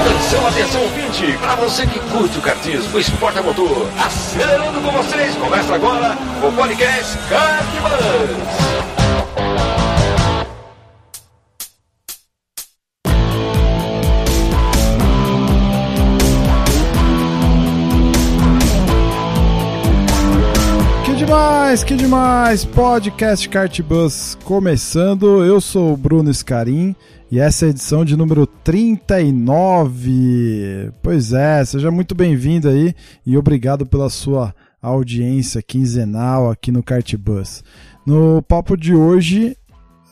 Atenção, atenção, ouvinte! Para você que curte o kartismo, o esporte a motor, acelerando com vocês, começa agora o podcast Kartbus! Demais, que demais! Podcast Kartbus começando. Eu sou o Bruno Scarim e essa é a edição de número 39. Pois é, seja muito bem-vindo aí e obrigado pela sua audiência quinzenal aqui no Kartbus. No papo de hoje,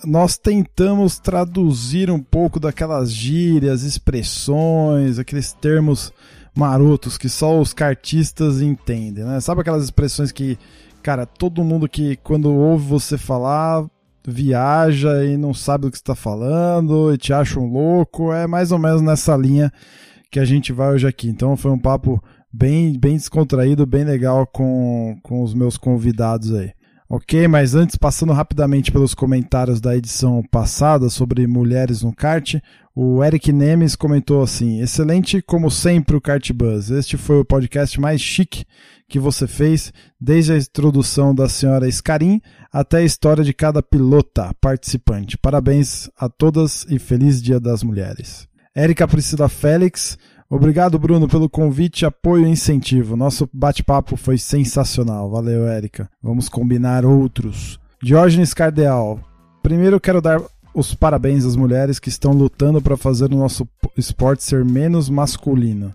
nós tentamos traduzir um pouco daquelas gírias, expressões, aqueles termos marotos que só os cartistas entendem, né? Sabe aquelas expressões que, cara, todo mundo que quando ouve você falar viaja e não sabe do que está falando e te acha um louco. É mais ou menos nessa linha que a gente vai hoje aqui. Então foi um papo bem, bem descontraído, bem legal com, com os meus convidados aí. Ok, mas antes, passando rapidamente pelos comentários da edição passada sobre mulheres no kart, o Eric Nemes comentou assim: Excelente como sempre o Kart Buzz. Este foi o podcast mais chique que você fez, desde a introdução da senhora Scarim até a história de cada pilota participante. Parabéns a todas e feliz Dia das Mulheres. Érica Priscila Félix, obrigado Bruno pelo convite, apoio e incentivo. Nosso bate-papo foi sensacional. Valeu, Érica. Vamos combinar outros. Diógenes Cardeal, primeiro quero dar os parabéns às mulheres que estão lutando para fazer o nosso esporte ser menos masculino.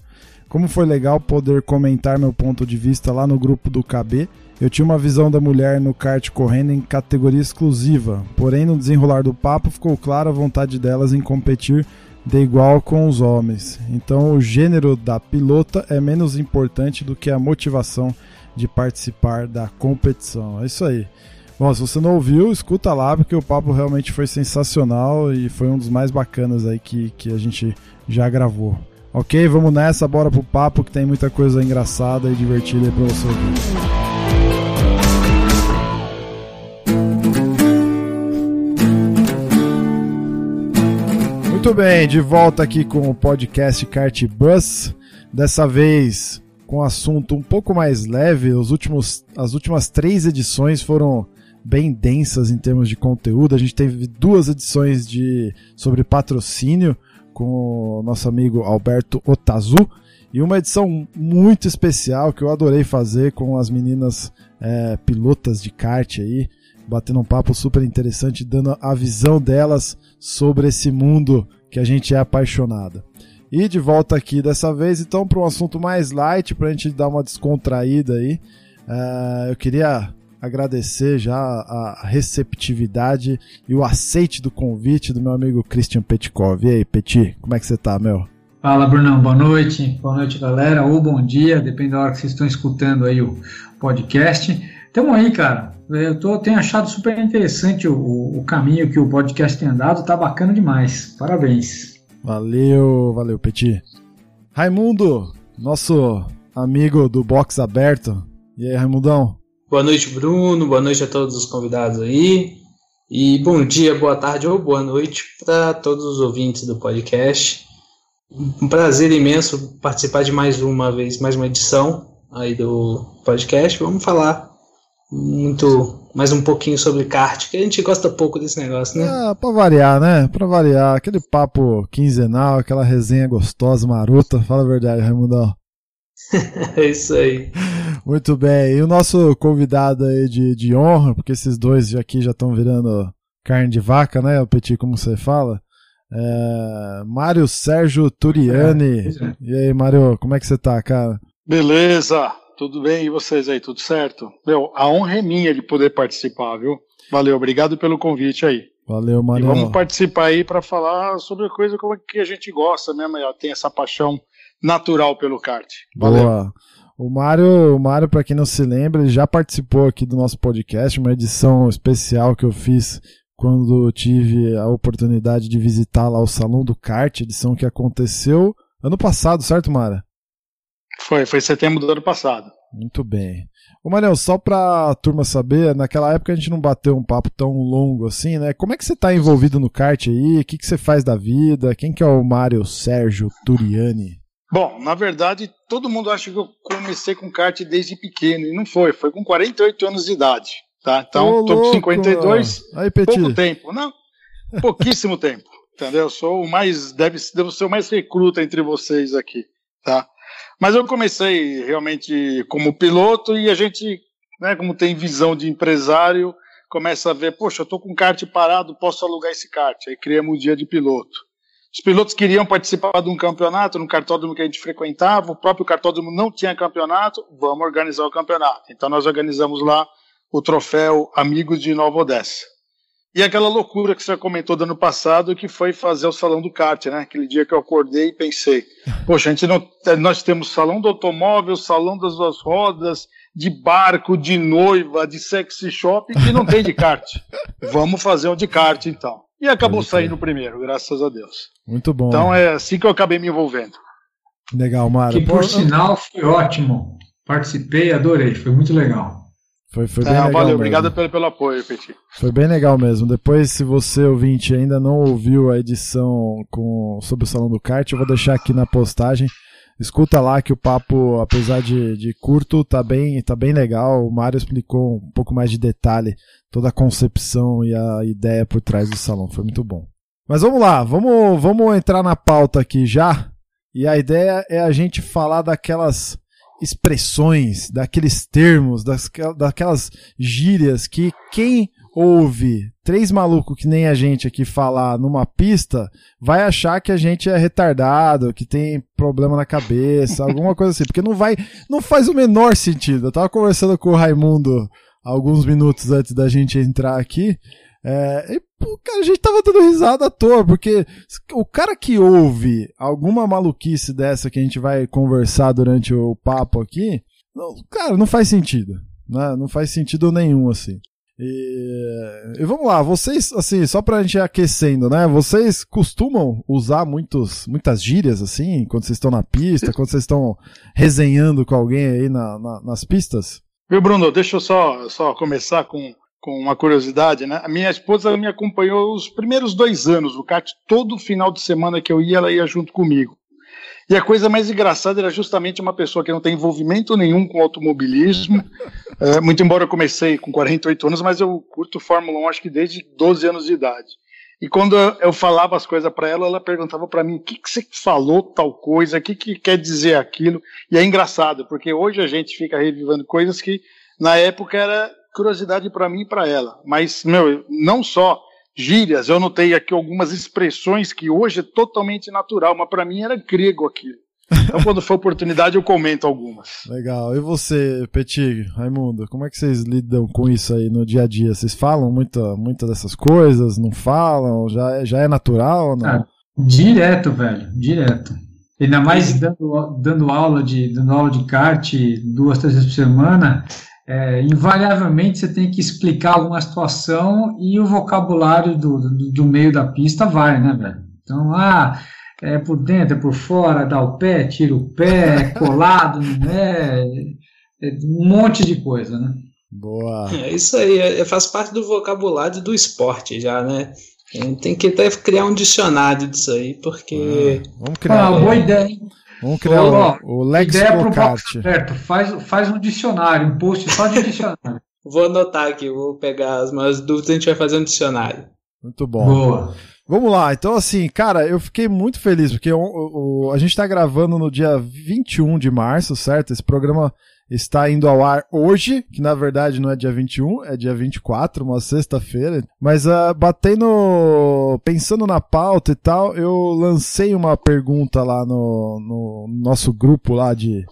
Como foi legal poder comentar meu ponto de vista lá no grupo do KB. Eu tinha uma visão da mulher no kart correndo em categoria exclusiva, porém no desenrolar do papo ficou clara a vontade delas em competir de igual com os homens. Então o gênero da pilota é menos importante do que a motivação de participar da competição. É isso aí. Bom, se você não ouviu, escuta lá, porque o papo realmente foi sensacional e foi um dos mais bacanas aí que, que a gente já gravou. Ok, vamos nessa, bora pro papo que tem muita coisa engraçada e divertida aí você ouvir. Muito bem, de volta aqui com o podcast Kart Bus. Dessa vez com um assunto um pouco mais leve. Os últimos, as últimas três edições foram bem densas em termos de conteúdo. A gente teve duas edições de sobre patrocínio com o nosso amigo Alberto Otazu e uma edição muito especial que eu adorei fazer com as meninas é, pilotas de kart aí, batendo um papo super interessante, dando a visão delas sobre esse mundo que a gente é apaixonado. E de volta aqui dessa vez, então, para um assunto mais light, para a gente dar uma descontraída aí. Uh, eu queria agradecer já a receptividade e o aceite do convite do meu amigo Christian Petkov. E aí, Peti, como é que você tá, meu? Fala, Brunão. Boa noite. Boa noite, galera. Ou bom dia, depende da hora que vocês estão escutando aí o podcast. Tamo aí, cara. Eu tô, tenho achado super interessante o, o caminho que o podcast tem andado. Tá bacana demais. Parabéns. Valeu, valeu, Peti. Raimundo, nosso amigo do box aberto. E aí, Raimundão? Boa noite, Bruno. Boa noite a todos os convidados aí. E bom dia, boa tarde ou boa noite para todos os ouvintes do podcast. Um prazer imenso participar de mais uma vez, mais uma edição aí do podcast. Vamos falar muito mais um pouquinho sobre kart, que a gente gosta pouco desse negócio, né? Ah, pra variar, né? Pra variar. Aquele papo quinzenal, aquela resenha gostosa, marota. Fala a verdade, Raimundão. é isso aí. Muito bem. E o nosso convidado aí de, de honra, porque esses dois aqui já estão virando carne de vaca, né? O Petit, como você fala. É... Mário Sérgio Turiani. É, é. E aí, Mário, como é que você tá, cara? Beleza, tudo bem? E vocês aí, tudo certo? Meu, a honra é minha de poder participar, viu? Valeu, obrigado pelo convite aí. Valeu, Mário. E vamos participar aí para falar sobre coisa como que a gente gosta, né? Tem essa paixão natural pelo kart. Valeu. Boa. O Mário, o Mário, para quem não se lembra, ele já participou aqui do nosso podcast, uma edição especial que eu fiz quando tive a oportunidade de visitar lá o Salão do Kart, edição que aconteceu ano passado, certo, Mara? Foi, foi setembro do ano passado. Muito bem. Ô Marião, só pra turma saber, naquela época a gente não bateu um papo tão longo assim, né? Como é que você tá envolvido no kart aí? O que, que você faz da vida? Quem que é o Mário Sérgio Turiani? Bom, na verdade, todo mundo acha que eu comecei com kart desde pequeno, e não foi, foi com 48 anos de idade, tá? Então, Ô, tô com louco, 52, Aí, pouco tempo, não, pouquíssimo tempo, entendeu? Eu sou o mais, deve, devo ser o mais recruta entre vocês aqui, tá? Mas eu comecei realmente como piloto e a gente, né, como tem visão de empresário, começa a ver, poxa, eu tô com kart parado, posso alugar esse kart. Aí criamos o dia de piloto. Os pilotos queriam participar de um campeonato no cartódromo que a gente frequentava, o próprio cartódromo não tinha campeonato, vamos organizar o campeonato. Então nós organizamos lá o troféu Amigos de Nova Odessa. E aquela loucura que você comentou do ano passado, que foi fazer o salão do kart, né? Aquele dia que eu acordei e pensei, poxa, a gente não, nós temos salão do automóvel, salão das duas rodas, de barco, de noiva, de sexy shop, que não tem de kart. Vamos fazer um de kart, então. E acabou Pode saindo primeiro, graças a Deus. Muito bom. Então é assim que eu acabei me envolvendo. Legal, Mário. Que Pô, por sinal foi ótimo. Participei, adorei, foi muito legal. Foi, foi bem Ah, legal valeu, mesmo. obrigado pelo, pelo apoio, Petit. Foi bem legal mesmo. Depois, se você, ouvinte, ainda não ouviu a edição com, sobre o Salão do Kart, eu vou deixar aqui na postagem. Escuta lá que o papo, apesar de, de curto, tá bem, tá bem legal. O Mário explicou um pouco mais de detalhe toda a concepção e a ideia por trás do salão. Foi muito bom. Mas vamos lá, vamos, vamos entrar na pauta aqui já. E a ideia é a gente falar daquelas expressões, daqueles termos, das, daquelas gírias que quem ouve três malucos que nem a gente aqui falar numa pista, vai achar que a gente é retardado, que tem problema na cabeça, alguma coisa assim, porque não vai, não faz o menor sentido. Eu tava conversando com o Raimundo alguns minutos antes da gente entrar aqui, é, e, pô, cara, a gente tava dando risada à toa, porque o cara que ouve alguma maluquice dessa que a gente vai conversar durante o papo aqui, não, cara, não faz sentido. Né? Não faz sentido nenhum, assim. E, e, vamos lá, vocês, assim, só pra gente ir aquecendo, né? Vocês costumam usar muitos, muitas gírias, assim, quando vocês estão na pista, quando vocês estão resenhando com alguém aí na, na, nas pistas? Viu, Bruno, deixa eu só, só começar com, com uma curiosidade, né? A minha esposa me acompanhou os primeiros dois anos no kart, todo final de semana que eu ia, ela ia junto comigo. E a coisa mais engraçada era justamente uma pessoa que não tem envolvimento nenhum com automobilismo. é, muito embora eu comecei com 48 anos, mas eu curto Fórmula 1 acho que desde 12 anos de idade. E quando eu falava as coisas para ela, ela perguntava para mim: o que, que você falou tal coisa? O que, que quer dizer aquilo? E é engraçado, porque hoje a gente fica revivendo coisas que na época era curiosidade para mim e para ela. Mas, meu, não só gírias, eu notei aqui algumas expressões que hoje é totalmente natural, mas para mim era grego aquilo. Então, quando for oportunidade, eu comento algumas. Legal. E você, Petit, Raimundo, como é que vocês lidam com isso aí no dia a dia? Vocês falam muita, muita dessas coisas? Não falam? Já, é- já é natural ou não? Ah, direto, velho, direto. Ainda mais dando, dando aula de dando aula de kart duas, três vezes por semana, é, invariavelmente você tem que explicar alguma situação e o vocabulário do, do, do meio da pista vai, né, velho? Então, ah, é por dentro, é por fora, dá o pé, tira o pé, é colado, não é, é um monte de coisa, né? Boa. É isso aí, é- faz parte do vocabulário do esporte já, né? A gente tem que até criar um dicionário disso aí, porque Vamos Ah, criar, boa ideia, hein? Vamos criar Ó, o, o Ideia Lexicocart. papo certo. Faz, faz um dicionário, um post só de dicionário. vou anotar aqui, vou pegar as maiores dúvidas e a gente vai fazer um dicionário. Muito bom. Boa. Vamos lá, então assim, cara, eu fiquei muito feliz, porque o, o- a gente tá gravando no dia 21 de março, certo? Esse programa está indo ao ar hoje, que na verdade não é dia 21, é dia 24, uma sexta-feira. Mas uh, batendo, pensando na pauta e tal, eu lancei uma pergunta lá no, no nosso grupo lá de,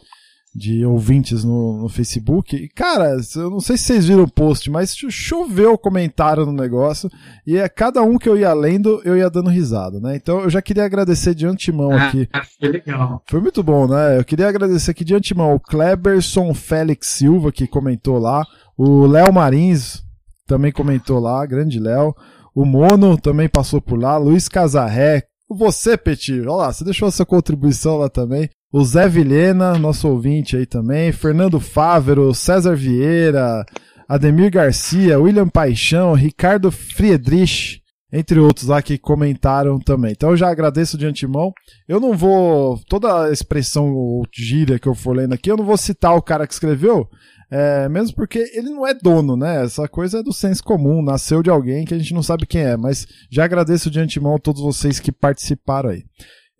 de ouvintes no, no Facebook. E, cara, eu não sei se vocês viram o post, mas cho- choveu comentário no negócio. E a cada um que eu ia lendo, eu ia dando risada, né? Então eu já queria agradecer de antemão aqui. Ah, foi legal. Foi muito bom, né? Eu queria agradecer aqui de antemão o Kleberson Félix Silva, que comentou lá. O Léo Marins também comentou lá, grande Léo. O Mono também passou por lá. Luiz Casarré. Você, Petit, olha lá, você deixou a sua contribuição lá também. O Zé Vilhena, nosso ouvinte aí também, Fernando Fávero, César Vieira, Ademir Garcia, William Paixão, Ricardo Friedrich, entre outros lá que comentaram também. Então eu já agradeço de antemão. Eu não vou. Toda a expressão ou gíria que eu for lendo aqui, eu não vou citar o cara que escreveu, é, mesmo porque ele não é dono, né? Essa coisa é do senso comum, nasceu de alguém que a gente não sabe quem é, mas já agradeço de antemão a todos vocês que participaram aí.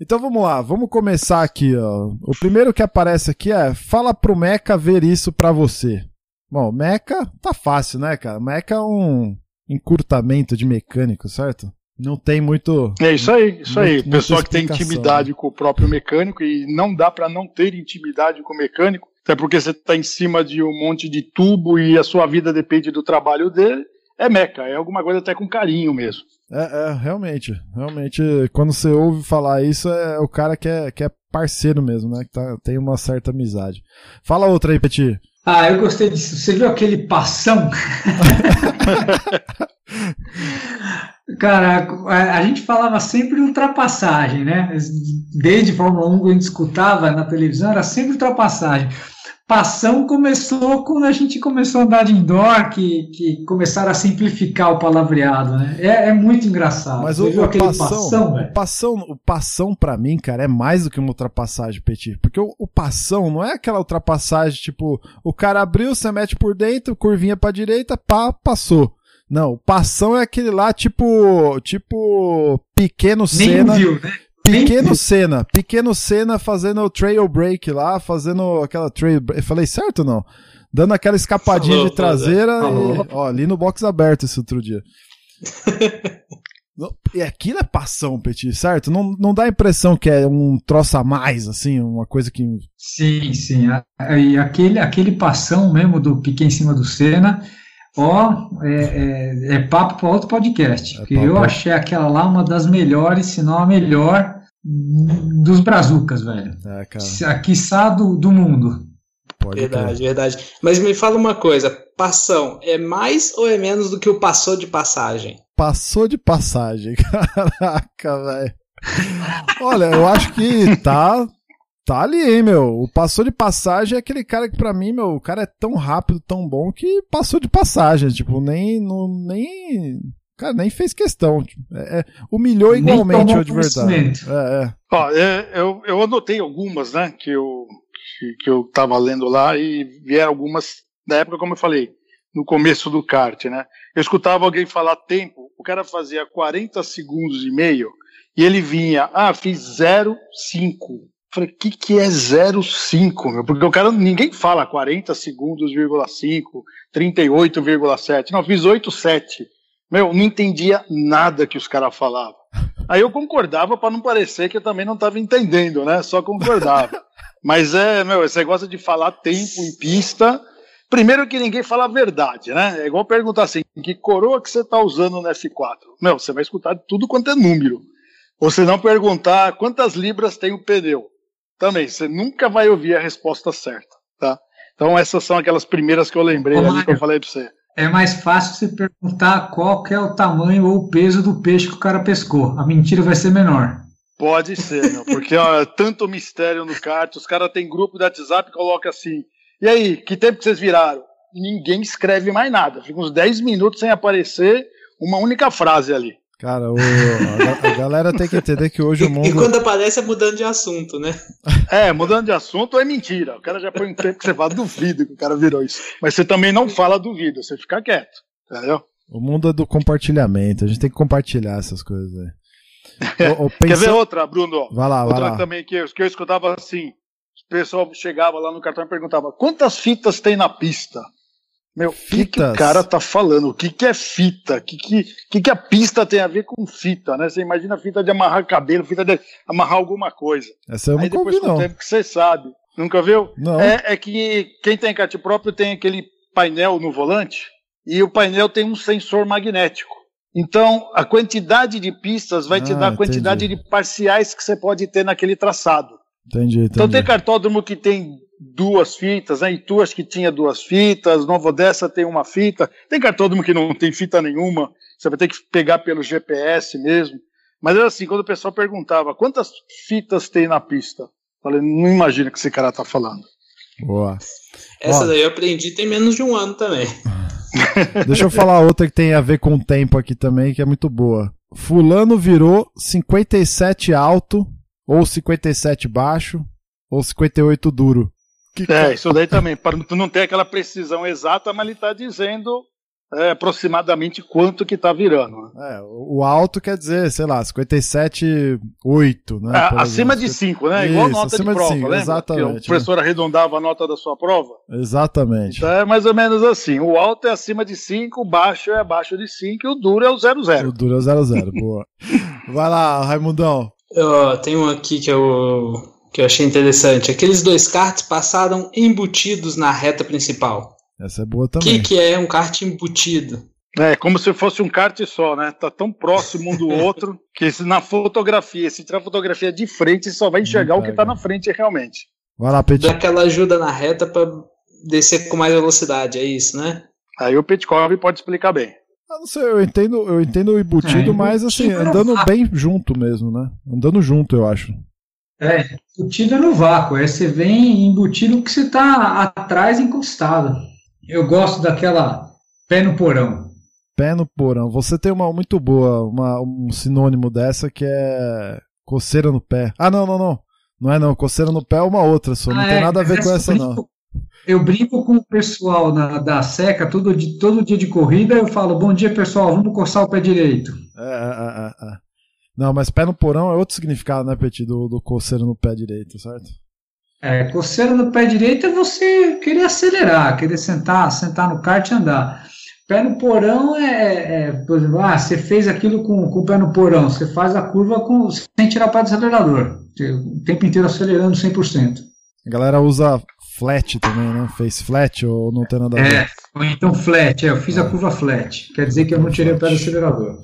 Então vamos lá, vamos começar aqui. Ó. O primeiro que aparece aqui é: fala pro Meca ver isso pra você. Bom, Meca tá fácil, né, cara? Meca é um encurtamento de mecânico, certo? Não tem muito. É isso aí, isso aí. Pessoa que tem intimidade né? com o próprio mecânico e não dá para não ter intimidade com o mecânico, até porque você está em cima de um monte de tubo e a sua vida depende do trabalho dele. É meca, é alguma coisa até com carinho mesmo. É, é realmente, realmente, quando você ouve falar isso, é o cara que é, que é parceiro mesmo, né? Que tá, tem uma certa amizade. Fala outra aí, Petit. Ah, eu gostei disso. Você viu aquele passão? Cara, a, a, gente falava sempre de ultrapassagem, né? Desde Fórmula 1 que a gente escutava na televisão, era sempre ultrapassagem. Passão começou quando a gente começou a andar de indoor, que, que começaram a simplificar o palavreado, né? É, é muito engraçado. Mas o, o, passão, passão, o passão, o passão para mim, cara, é mais do que uma ultrapassagem, Petit. Porque o, o, passão não é aquela ultrapassagem, tipo, o cara abriu, você mete por dentro, curvinha pra direita, pá, passou. Não, o passão é aquele lá, tipo, tipo, pequeno cena. Viu, né? Pequeno Cena, pequeno Cena fazendo o trail break lá, fazendo aquela trail break. Eu falei certo ou não? Dando aquela escapadinha Falou, de traseira. E, ó, ali no box aberto esse outro dia. E aquilo é passão, Petit, certo? Não, não dá a impressão que é um troço a mais, assim, uma coisa que. Sim, sim. E aquele, aquele passão mesmo do pique em cima do Senna, ó, é, é, é papo para outro podcast. É porque eu achei aquela lá uma das melhores, se não a melhor, dos brazucas, velho. É, cara. Quiçá do, do mundo. Pode verdade, ter. verdade. Mas me fala uma coisa: passão é mais ou é menos do que o passou de passagem? Passou de passagem. Caraca, velho. Olha, eu acho que tá. Tá ali, hein, meu. O passou de passagem é aquele cara que, pra mim, meu, o cara é tão rápido, tão bom que passou de passagem. Tipo, nem. Não, nem Cara, nem fez questão. É, é, humilhou igualmente o adversário. É, é. Ó, é, eu, eu anotei algumas, né, que eu, que, que eu tava lendo lá e vieram algumas da época, como eu falei, no começo do kart, né? Eu escutava alguém falar tempo, o cara fazia 40 segundos e meio e ele vinha, ah, fiz 0,5. Falei, o que, que é 0,5, meu? Porque o cara, ninguém fala 40 segundos, 5, 38,7. Não, fiz 8,7. Meu, não entendia nada que os caras falavam. Aí eu concordava para não parecer que eu também não estava entendendo, né? Só concordava. Mas é, meu, você gosta de falar tempo em pista. Primeiro que ninguém fala a verdade, né? É igual perguntar assim, que coroa que você está usando no F4? Meu, você vai escutar tudo quanto é número. Ou se não perguntar quantas libras tem o pneu. Também, você nunca vai ouvir a resposta certa, tá? Então essas são aquelas primeiras que eu lembrei Ô, ali que eu falei para você é mais fácil você perguntar qual é o tamanho ou o peso do peixe que o cara pescou. A mentira vai ser menor. Pode ser, meu, porque ó, tanto mistério no kart, os caras têm grupo de WhatsApp e coloca assim. E aí, que tempo que vocês viraram? Ninguém escreve mais nada. Fica uns 10 minutos sem aparecer uma única frase ali. Cara, o, a, a, galera tem que entender que hoje o mundo. E quando aparece é mudando de assunto, né? É, mudando de assunto é mentira. O cara já põe um tempo que você fala, duvido que o cara virou isso. Mas você também não fala duvido, você fica quieto. Entendeu? O mundo é do compartilhamento, a gente tem que compartilhar essas coisas aí. O, o pensa... Quer ver outra, Bruno? Vai lá, outra vai lá. também que eu, que eu escutava assim: o pessoal chegava lá no cartão e perguntava quantas fitas tem na pista? Meu, o que, que, o cara tá falando? O que, que é fita? O que, que, que, que a pista tem a ver com fita, né? Você imagina fita de amarrar cabelo, fita de amarrar alguma coisa. Essa eu Aí nunca depois não. tempo que você sabe. Nunca viu? Não. É, é que quem tem kart próprio tem aquele painel no volante e o painel tem um sensor magnético. Então, a quantidade de pistas vai ah, te dar a quantidade entendi. de parciais que você pode ter naquele traçado. Entendi, entendi. Então tem cartódromo que tem duas fitas, né? Itu acho que tinha duas fitas, Novo Odessa tem uma fita, tem cartódromo que não tem fita nenhuma, você vai ter que pegar pelo GPS mesmo. Mas era assim, quando o pessoal perguntava quantas fitas tem na pista, Falei, não imagina o que esse cara tá falando. Boa. Essa Ó, daí eu aprendi tem menos de um ano também. Deixa eu falar outra que tem a ver com o tempo aqui também, que é muito boa. Fulano virou 57 alto, ou 57 baixo, ou 58 duro. Que é, isso daí também, para tu não ter aquela precisão exata, mas ele está dizendo é, aproximadamente quanto que está virando. Né? É, o alto quer dizer, sei lá, 57,8, né? É, acima de 5, né? Isso, Igual nota de prova, cinco, Exatamente. Que o professor arredondava a nota da sua prova. Exatamente. Então é mais ou menos assim. O alto é acima de 5, o baixo é abaixo de 5 e o duro é o 00. O duro é o 00, boa. Vai lá, Raimundão. Eu, tem um aqui que eu que eu achei interessante. Aqueles dois karts passaram embutidos na reta principal. Essa é boa também. O que, que é um kart embutido? É, como se fosse um kart só, né? Tá tão próximo um do outro que na fotografia, se tirar a fotografia de frente, só vai enxergar o que tá na frente realmente. Vai lá, Petit. Dá aquela ajuda na reta para descer com mais velocidade, é isso, né? Aí o Petkov pode explicar bem. Eu não sei, eu entendo, eu entendo o embutido, é, mas assim, andando bem junto mesmo, né? Andando junto, eu acho. É, embutido é no vácuo, é você vem embutido que você está atrás encostado. Eu gosto daquela pé no porão. Pé no porão. Você tem uma muito boa, uma, um sinônimo dessa que é coceira no pé. Ah, não, não, não. Não é não, coceira no pé é uma outra só, não ah, tem é, nada a ver com essa não. Eu brinco com o pessoal na, da seca todo, todo dia de corrida, eu falo, bom dia pessoal, vamos coçar o pé direito. É, é, é, é. Não, mas pé no porão é outro significado, né, Petit, do, do coceiro no pé direito, certo? É, coceiro no pé direito é você querer acelerar, querer sentar, sentar no kart e andar. Pé no porão é, é, é por exemplo, ah, você fez aquilo com, com o pé no porão, você faz a curva com, sem tirar o pé do acelerador, o tempo inteiro acelerando 100%. A galera usa flat também, né? Fez flat ou não tem nada a ver? É, ou então flat, é, eu fiz a curva flat, quer dizer que eu não tirei o pé do acelerador.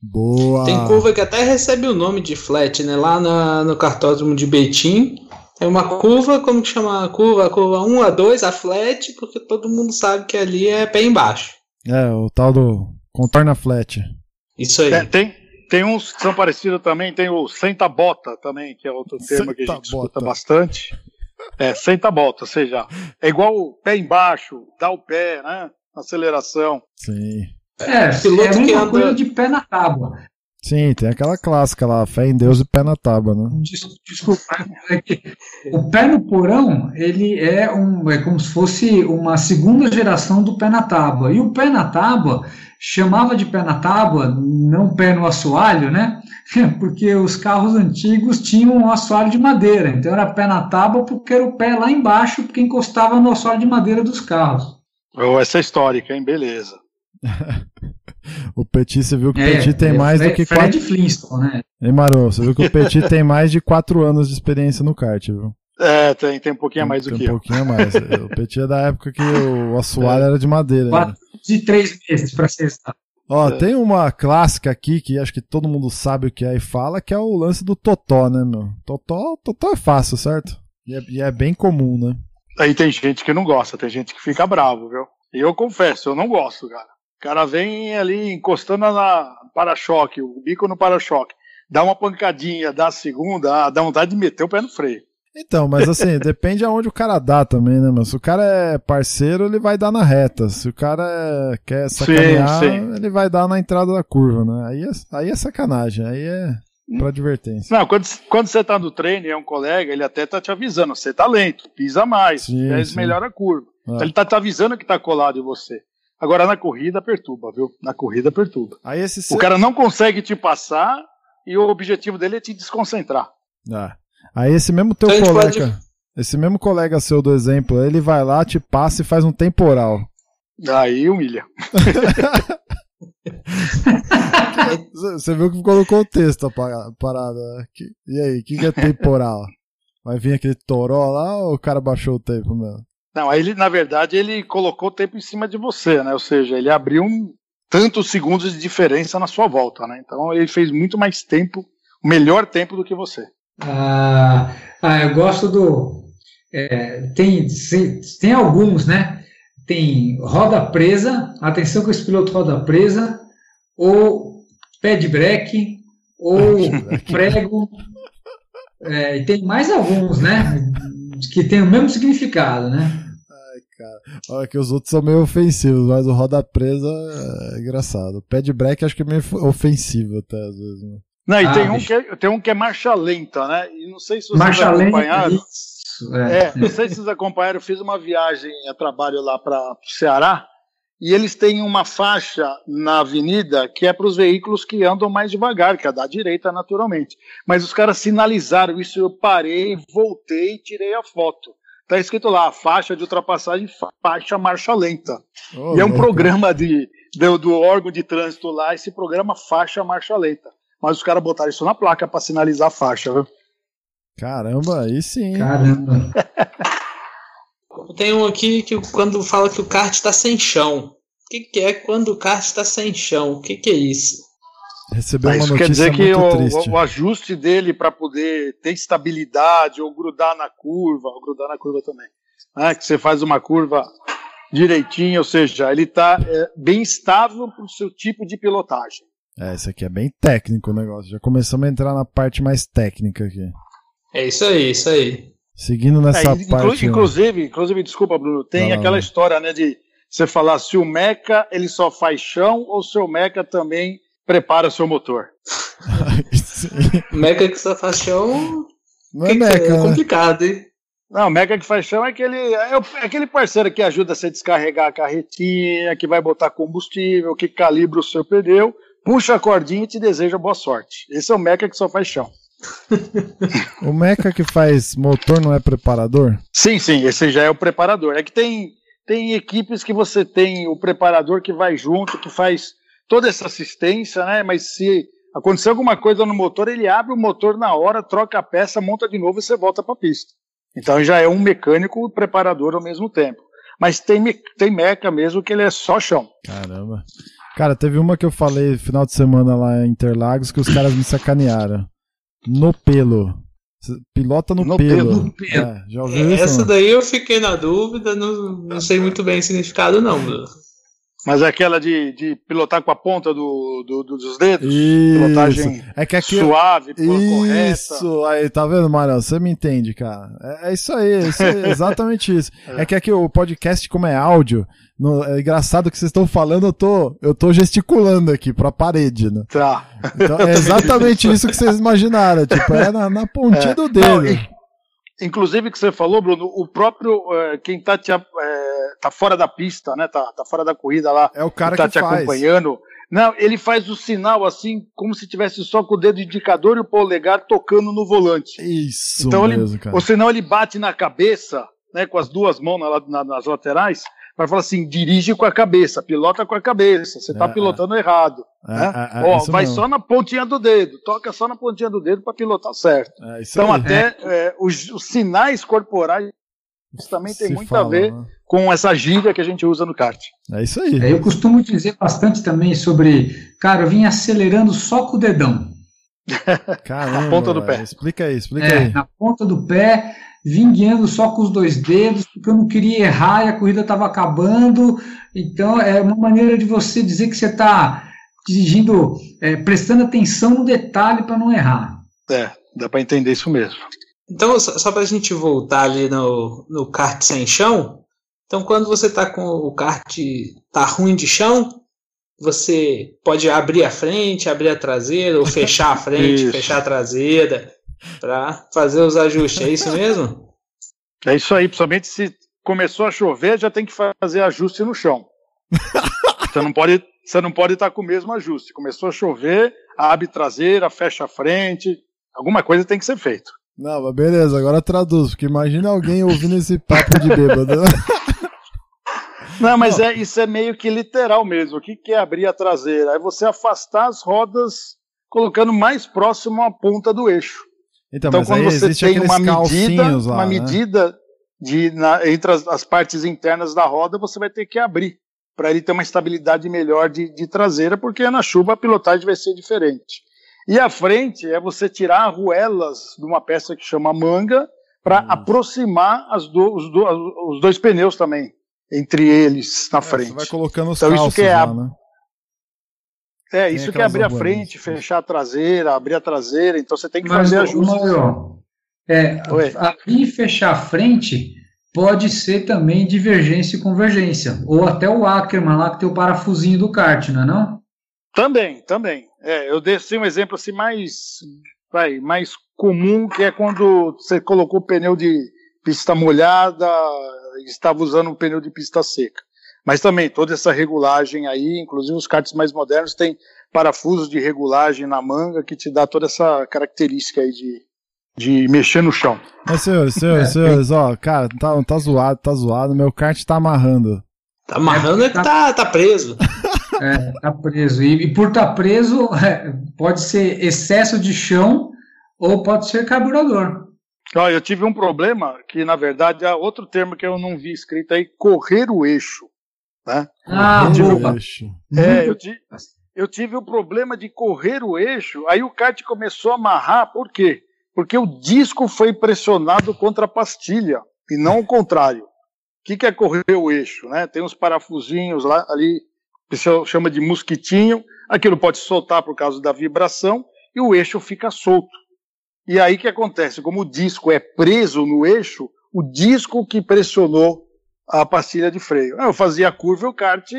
Boa! Tem curva que até recebe o nome de flat, né? Lá na, no cartódromo de Betim, tem uma curva, como que chama a curva? A curva 1 a 2, a flat, porque todo mundo sabe que ali é pé embaixo. É, o tal do contorna flat. Isso aí. É, tem, tem uns que são parecidos também, tem o senta bota também, que é outro termo que a gente escuta bastante. É, senta bota, ou seja, é igual o pé embaixo, dá o pé, né? Aceleração. Sim. É, piloto é que anda... coisa de pé na tábua. Sim, tem aquela clássica lá, fé em Deus e pé na tábua, né? Desculpa, é o pé no porão, ele é, um, é como se fosse uma segunda geração do pé na tábua. E o pé na tábua chamava de pé na tábua, não pé no assoalho, né? Porque os carros antigos tinham um assoalho de madeira, então era pé na tábua porque era o pé lá embaixo, porque encostava no assoalho de madeira dos carros. Oh, essa é histórica, hein? Beleza. o Petit, você viu que o é, Petit tem é, mais do que Fred quatro... Flintstone, né? Ei, Marô, você viu que o Petit tem mais de quatro anos de experiência no kart, viu? É, tem, tem um pouquinho a mais do tem que um eu. um pouquinho a mais. o Petit é da época que o assoalho é. era de madeira. Quatro né? de três meses, pra ser Ó, é. tem uma clássica aqui que acho que todo mundo sabe o que é e fala, que é o lance do Totó, né, meu? Totó, totó é fácil, certo? E é, e é bem comum, né? Aí tem gente que não gosta, tem gente que fica bravo, viu? E eu confesso, eu não gosto, cara. O cara vem ali encostando na para-choque, o bico no para-choque, dá uma pancadinha, dá a segunda, ah, dá vontade de meter o pé no freio. Então, mas assim, depende aonde o cara dá também, né, mano? Se o cara é parceiro, ele vai dar na reta. Se o cara é, quer sacanear, sim, sim. ele vai dar na entrada da curva, né? Aí é, aí é sacanagem, aí é pra advertência. Não, quando, quando você tá no treino e é um colega, ele até tá te avisando, você tá lento, pisa mais, sim, melhora a curva. Ah. Ele tá te avisando que tá colado em você. Agora na corrida perturba, viu? Na corrida perturba. Aí esse O cara não consegue te passar e o objetivo dele é te desconcentrar. Ah. Aí esse mesmo teu então colega, pode... esse mesmo colega seu do exemplo, ele vai lá, te passa e faz um temporal. Aí humilha. Você viu que ficou no contexto a parada. E aí, o que, que é temporal? Vai vir aquele toró lá ou o cara baixou o tempo mesmo? Não, aí ele, na verdade, ele colocou o tempo em cima de você, né? Ou seja, ele abriu um, tantos segundos de diferença na sua volta, né? Então ele fez muito mais tempo, o melhor tempo do que você. Ah, ah eu gosto do. É, tem, tem alguns, né? Tem roda presa, atenção com esse piloto roda presa, ou pé de breque, ou prego, É, e tem mais alguns, né? Que tem o mesmo significado, né? Cara. Olha que os outros são meio ofensivos, mas o roda presa é engraçado. O pé de break acho que é meio ofensivo até às vezes. Né? Não, e ah, tem, um que é, tem um que é marcha lenta, né? E não sei se vocês marcha acompanharam. Lenta, isso, é. é, não sei se vocês acompanharam, eu fiz uma viagem a trabalho lá para o Ceará e eles têm uma faixa na avenida que é para os veículos que andam mais devagar, que é da direita naturalmente. Mas os caras sinalizaram isso, eu parei, voltei e tirei a foto. Está escrito lá, faixa de ultrapassagem, faixa marcha lenta. Oh, e é um programa de, do, do, órgão de trânsito lá, esse programa faixa marcha lenta. Mas os caras botaram isso na placa para sinalizar a faixa, viu? Caramba, aí sim. Caramba. Tem um aqui que quando fala que o kart está sem chão. O que, que, é quando o kart está sem chão? O que, que é isso? Recebeu uma isso quer dizer que o, o, ajuste dele para poder ter estabilidade ou grudar na curva, ou grudar na curva também. Né? Que você faz uma curva direitinho, ou seja, ele está é, bem estável para o seu tipo de pilotagem. É, isso aqui é bem técnico o negócio. Já começamos a entrar na parte mais técnica aqui. É isso aí, isso aí. Seguindo nessa é, parte. Inclusive, inclusive, desculpa, Bruno, tem aquela história, né, de você falar se o Meca ele só faz chão ou se o Meca também prepara seu motor. Meca que só faz chão. Não é, Meca, é né? complicado, hein? Não, o Meca que faz chão é aquele, é, é aquele parceiro que ajuda você a descarregar a carretinha, que vai botar combustível, que calibra o seu pneu, puxa a cordinha e te deseja boa sorte. Esse é o Meca que só faz chão. o Meca que faz motor não é preparador? Sim, sim, esse já é o preparador. É que tem, tem equipes que você tem o preparador que vai junto, que faz toda essa assistência, né? Mas se acontecer alguma coisa no motor, ele abre o motor na hora, troca a peça, monta de novo e você volta para a pista. Então já é um mecânico e preparador ao mesmo tempo. Mas tem, tem meca mesmo que ele é só chão. Caramba. Cara, teve uma que eu falei final de semana lá em Interlagos que os caras me sacanearam. No pelo. Pilota no, no pelo. pelo. É, já ouviu isso? Essa daí eu fiquei na dúvida, não, não sei muito bem o significado, não. Mas é aquela de, de pilotar com a ponta do, do, dos dedos? Isso. Pilotagem é que aqui, suave, correta. Isso, aí, tá vendo, Mariano? Você me entende, cara. É, é isso aí, é isso aí exatamente isso. É. é. que aqui o podcast, como é áudio, no, é engraçado que vocês estão falando, eu tô, eu tô gesticulando aqui pra parede, né? Tá. Então, é exatamente isso que vocês imaginaram, tipo, é na, na pontinha é. do dedo. Não, e, inclusive que você falou, Bruno, o próprio, é, quem tá, te, é, tá fora da pista, né, tá, tá fora da corrida lá, é o cara tá que te faz. acompanhando, não, ele faz o sinal assim, como se tivesse só com o dedo indicador e o polegar tocando no volante. Isso então mesmo, ele, cara. Ou senão ele bate na cabeça, né, com as duas mãos na, na, nas laterais, para falar assim, dirige com a cabeça, pilota com a cabeça, você está é, pilotando é. errado. É, né? É, é, Ó, vai mesmo. só na pontinha do dedo, toca só na pontinha do dedo para pilotar certo. então aí. até os, os, sinais corporais também tem muito fala, a ver né? Com essa gíria que a gente usa no kart. É isso aí. eu costumo dizer bastante também sobre, cara, eu vim acelerando só com o dedão. Caramba, na ponta do pé. Explica aí, explica aí. Na ponta do pé vim guiando só com os dois dedos, porque eu não queria errar e a corrida estava acabando. Então, é uma maneira de você dizer que você está dirigindo, é, prestando atenção no detalhe para não errar. É, dá para entender isso mesmo. Então, só, só para a gente voltar ali no, no kart sem chão, então quando você está com o kart tá ruim de chão, você pode abrir a frente, abrir a traseira, ou fechar a frente, fechar a traseira para fazer os ajustes. É isso mesmo? É isso aí, principalmente se começou a chover, já tem que fazer ajuste no chão. você não pode, você não pode estar com o mesmo ajuste. Começou a chover, abre traseira, fecha a frente, alguma coisa tem que ser feito. Não, mas beleza, agora traduz, porque imagina alguém ouvindo esse papo de bêbado. Não, mas não. É, isso é meio que literal mesmo. O que, que é abrir a traseira? É você afastar as rodas colocando mais próximo à ponta do eixo. Então, então quando você tem uma medida, lá, uma né? medida de, na, entre as, as, partes internas da roda, você vai ter que abrir para ele ter uma estabilidade melhor de, de, traseira, porque na chuva a pilotagem vai ser diferente. E a frente é você tirar arruelas de uma peça que chama manga para aproximar do, os, do, os, dois pneus também entre eles na é, frente. Você vai colocando os então, isso que é lá, né? É, isso que é abrir a frente, fechar a traseira, abrir a traseira, então você tem que mas, fazer ajuste. É, abrir e fechar a frente pode ser também divergência e convergência. Ou até o Ackerman lá que tem o parafusinho do kart, não é não? Também, também. É, eu dei assim, um exemplo assim mais, vai, mais comum, que é quando você colocou o pneu de pista molhada estava usando um pneu de pista seca. Mas também toda essa regulagem aí, inclusive os karts mais modernos têm parafusos de regulagem na manga que te dá toda essa característica aí de, de mexer no chão. Mas senhores, senhores, é, senhores, ó, cara, tá, tá zoado, tá zoado, meu kart tá amarrando. Tá amarrando é que tá, tá preso. É, tá preso. E, e por estar tá preso, é, pode ser excesso de chão ou pode ser carburador. Ó, eu tive um problema que, na verdade, é outro termo que eu não vi escrito aí, correr o eixo. Né? Ah, boa. É, eu, ti, eu tive o problema de correr o eixo, aí o kart começou a amarrar, por quê? Porque o disco foi pressionado contra a pastilha, e não o contrário. O que, que é correr o eixo? Né? Tem uns parafusinhos lá, ali, que se chama de mosquitinho, aquilo pode soltar por causa da vibração, e o eixo fica solto. E aí o que acontece? Como o disco é preso no eixo, o disco que pressionou a pastilha de freio. Eu fazia a curva e o kart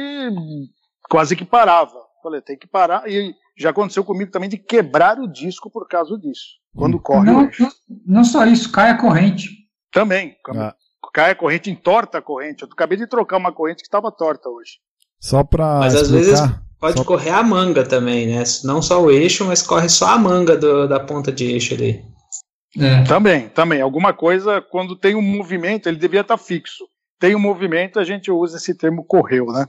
quase que parava. Falei, tem que parar. E já aconteceu comigo também de quebrar o disco por causa disso. Quando hum. corre não, não, não, só isso, cai a corrente. Também. Ah. Cai a corrente, entorta a corrente. Eu acabei de trocar uma corrente que estava torta hoje. Só para. Mas às vezes pode só... correr a manga também, né? Não só o eixo, mas corre só a manga do, da ponta de eixo ali. É. Também, também. Alguma coisa, quando tem um movimento, ele devia estar tá fixo tem um movimento, a gente usa esse termo correu, né?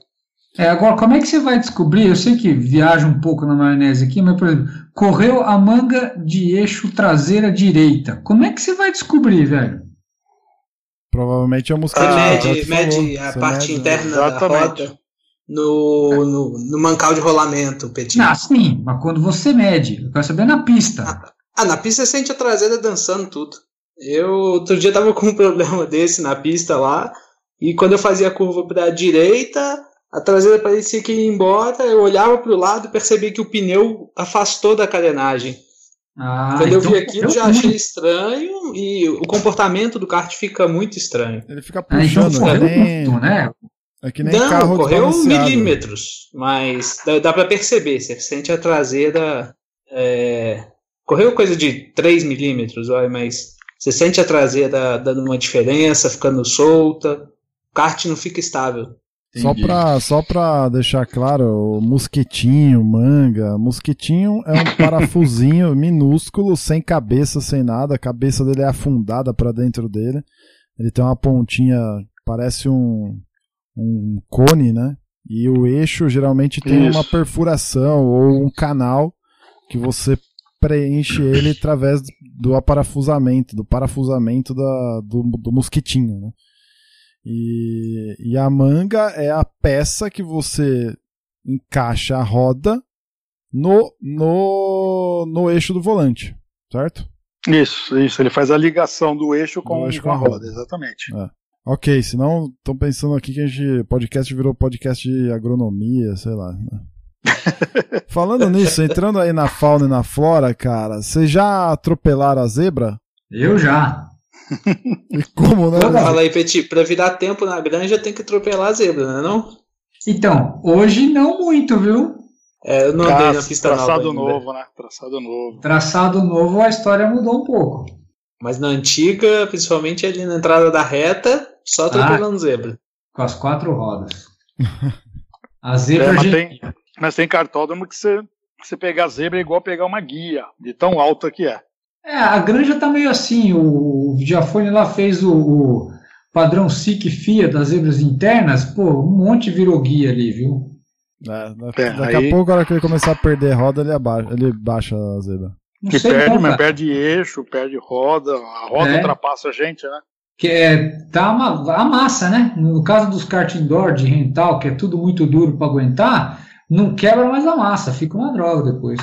É, agora, como é que você vai descobrir? Eu sei que viaja um pouco na maionese aqui, mas, por exemplo, correu a manga de eixo traseira direita. Como é que você vai descobrir, velho? Provavelmente é a música. Você mede, mede a parte mede, interna exatamente. da roda no, no, no, mancal de rolamento, Petit. Ah, sim, mas quando você mede, eu quero saber na pista. Ah, ah, na pista você sente a traseira dançando tudo. Eu outro dia tava com um problema desse na pista lá. E quando eu fazia a curva para a direita, a traseira parecia que ia embora, eu olhava para o lado e percebi que o pneu afastou da carenagem. Ah, Quando eu vi então aquilo, eu já achei estranho e o comportamento do kart fica muito estranho. Ele fica puxando, ah, então muito, né? É que nem Não, carro correu milímetros, mas dá, dá para perceber, você sente a traseira. É... Correu coisa de 3 milímetros, mas você sente a traseira dando uma diferença, ficando solta o kart não fica estável. Só pra, só pra deixar claro, o mosquitinho, manga. Mosquitinho é um parafusinho minúsculo, sem cabeça, sem nada. A cabeça dele é afundada para dentro dele. Ele tem uma pontinha, parece um, um cone, né? E o eixo geralmente tem Isso. uma perfuração ou um canal que você preenche ele através do aparafusamento, do parafusamento da, do, do mosquitinho, né? E, e a manga é a peça que você encaixa a roda no, no, no eixo do volante, certo? Isso, isso. Ele faz a ligação do eixo com, eixo com a roda, roda. exatamente. É. Ok, senão estão pensando aqui que a gente podcast virou podcast de agronomia, sei lá. Né? Falando nisso, entrando aí na fauna e na flora, cara, vocês já atropelaram a zebra? Eu já. E como, né? Fala aí, Petit, pra virar tempo na granja tem que atropelar a zebra, não é não? Então, hoje não muito, viu? É, eu não andei na pista traçado nova novo, né? Traçado novo. Traçado novo, a história mudou um pouco. Mas na antiga, principalmente ali na entrada da reta, só atropelando ah, zebra. Com as quatro rodas. A zebra é, mas, tem, mas tem cartódromo que você, você pegar a zebra é igual pegar uma guia, de tão alta que é. É, a granja tá meio assim. O Giafone lá fez o, o padrão SIC FIA das zebras internas. Pô, um monte virou guia ali, viu? É, é daqui aí... a pouco, na hora que ele começar a perder roda, ele, abaixa, ele baixa a zebra. Não que perde, não, mas perde eixo, perde roda, a roda é. ultrapassa a gente, né? Que é, tá uma, a massa, né? No caso dos kart indoor de rental, que é tudo muito duro para aguentar, não quebra mais a massa, fica uma droga depois.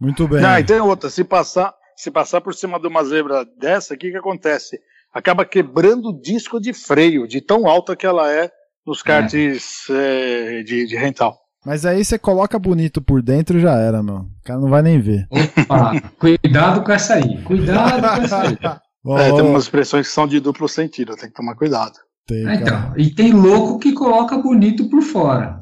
Muito bem. Ah, e tem outra, se passar, se passar por cima de uma zebra dessa, o que, que acontece? Acaba quebrando o disco de freio, de tão alta que ela é nos karts é. É, de, de rental. Mas aí você coloca bonito por dentro e já era, meu. O cara não vai nem ver. Opa, cuidado com essa aí. Cuidado com essa aí. É, tem umas expressões que são de duplo sentido, tem que tomar cuidado. tem, Ah, cara. Então, e tem louco que coloca bonito por fora.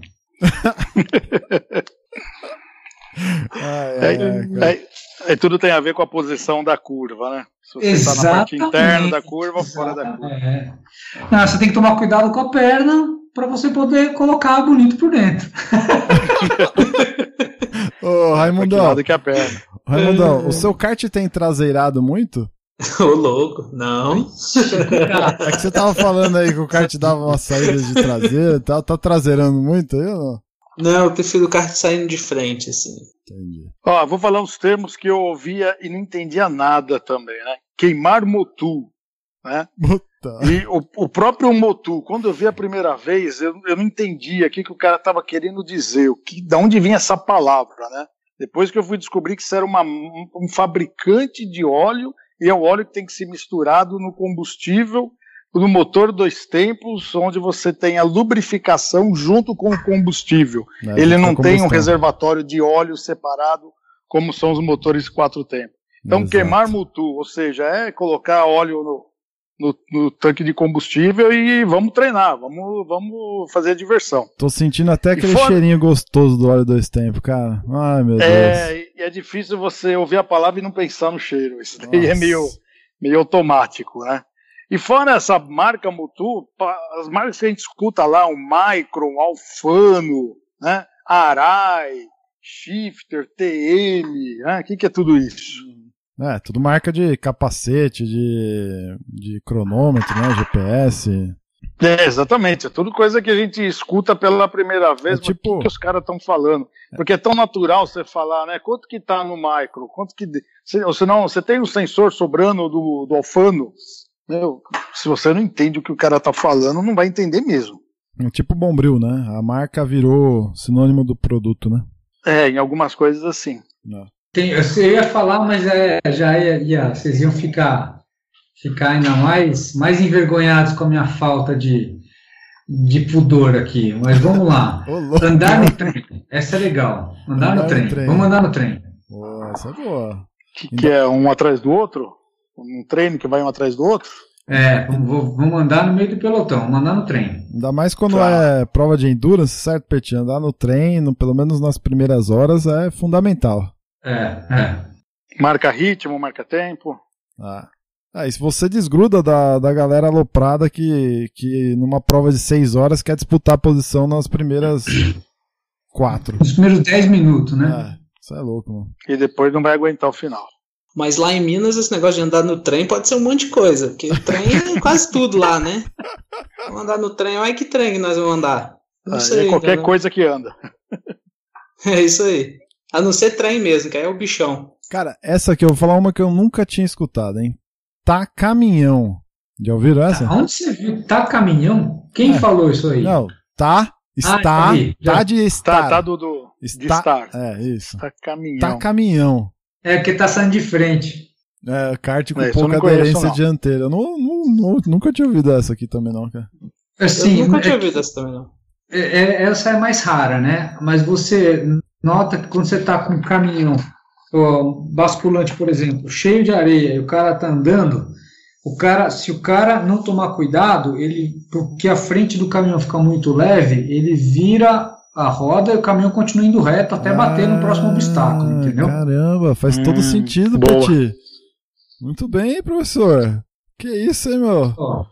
Ai, É, ai, cara. é- é, tudo tem a ver com a posição da curva, né? Se você está na parte interna da curva ou fora da curva. É. Não, você tem que tomar cuidado com a perna para você poder colocar bonito por dentro. Ô, Raimundão, lado que é a perna. Raimundão, o seu kart tem traseirado muito? Ô, louco, não. É que você tava falando aí que o kart dava uma saída de traseira e tal. Tá traseirando muito aí ou não? Não, eu prefiro o kart saindo de frente, assim. Entendi. Ó, vou falar uns termos que eu ouvia e não entendia nada também, né? Queimar motu, né? E o, o próprio motu, quando eu vi a primeira vez, eu, eu não entendia o que, que o cara estava querendo dizer, o que, de onde vinha essa palavra, né? Depois que eu fui descobrir que isso era uma, um, um fabricante de óleo, e é o óleo que tem que ser misturado no combustível, no motor dois tempos, onde você tem a lubrificação junto com o combustível. É, Ele não tem um reservatório de óleo separado, como são os motores quatro tempos. Então, Exato. queimar mutu, ou seja, é colocar óleo no, no, no tanque de combustível e vamos treinar, vamos, vamos fazer diversão. Tô sentindo até aquele fora- cheirinho gostoso do óleo dois tempos, cara. Ai, meu Deus. É, e é difícil você ouvir a palavra e não pensar no cheiro. Isso daí é Nossa. meio, meio automático, né? E fora essa marca Mutu, as marcas que a gente escuta lá, o Micron, Alfano, né? Arai, Shifter, TM, né? O que, que é tudo isso? É, tudo marca de capacete, de, de cronômetro, né? GPS. É, exatamente, é tudo coisa que a gente escuta pela primeira vez, É tipo- o que, que os caras estão falando? Porque é tão natural você falar, né? Quanto que tá no micro? Quanto que. Se, ou senão, você tem um sensor sobrando do, do Alfano. Meu, se você não entende o que o cara tá falando, não vai entender mesmo. É tipo Bombril, né? A marca virou sinônimo do produto, né? É, em algumas coisas assim. Não. Tem, eu ia falar, mas é, já ia, ia- vocês iam ficar, ficar ainda mais, mais envergonhados com a minha falta de, de pudor aqui. Mas vamos lá. Ô. Andar no trem. Essa é legal. Andar, Andar no, no trem. trem. Vamos andar no trem. Pô, essa é boa. Que, que é um atrás do outro? Um treino que vai um atrás do outro? É, vamos, vou- vamos andar no meio do pelotão, vamos andar no trem. Ainda mais quando Tá. é prova de endurance, certo, Peti? Andar no trem, no- pelo menos nas primeiras horas, é fundamental. É, é. Marca ritmo, marca tempo. Ah. Ah, e se você desgruda da, da galera aloprada que, que numa prova de seis horas quer disputar a posição nas primeiras quatro. Nos primeiros 10 minutos, né? É, isso é louco, mano. E depois não vai aguentar o final. Mas lá em Minas, esse negócio de andar no trem pode ser um monte de coisa. Porque o trem é quase tudo lá, né? Vamos andar no trem, olha que trem que nós vamos andar. Não Ah, sei. é qualquer coisa que anda. É isso aí. A não ser trem mesmo, que aí é o bichão. Cara, essa aqui eu vou falar uma que eu nunca tinha escutado, hein? Tá caminhão. Já ouviram essa? Onde você viu? Tá caminhão? Quem É. falou isso aí? Não, tá, está, vi, já. tá de estar. Tá, tá do, do de Está- estar. É, isso. Tá caminhão. Tá caminhão. É porque tá saindo de frente. É, kart com É, pouca conheço, aderência não. dianteira. Eu não, não- não- nunca tinha ouvido essa aqui também, não, cara. Assim, eu nunca é tinha ouvido essa também, não. É, é- essa é mais rara, né? Mas você nota que quando você está com um caminhão ó, basculante, por exemplo, cheio de areia e o cara tá andando, o cara, se o cara não tomar cuidado, ele, porque a frente do caminhão fica muito leve, ele vira a roda e o caminhão continua indo reto até bater no próximo Ah, obstáculo, entendeu? Caramba, faz todo Hum, sentido, boa. Peti. Muito bem, professor. Que isso, hein, meu? Ó,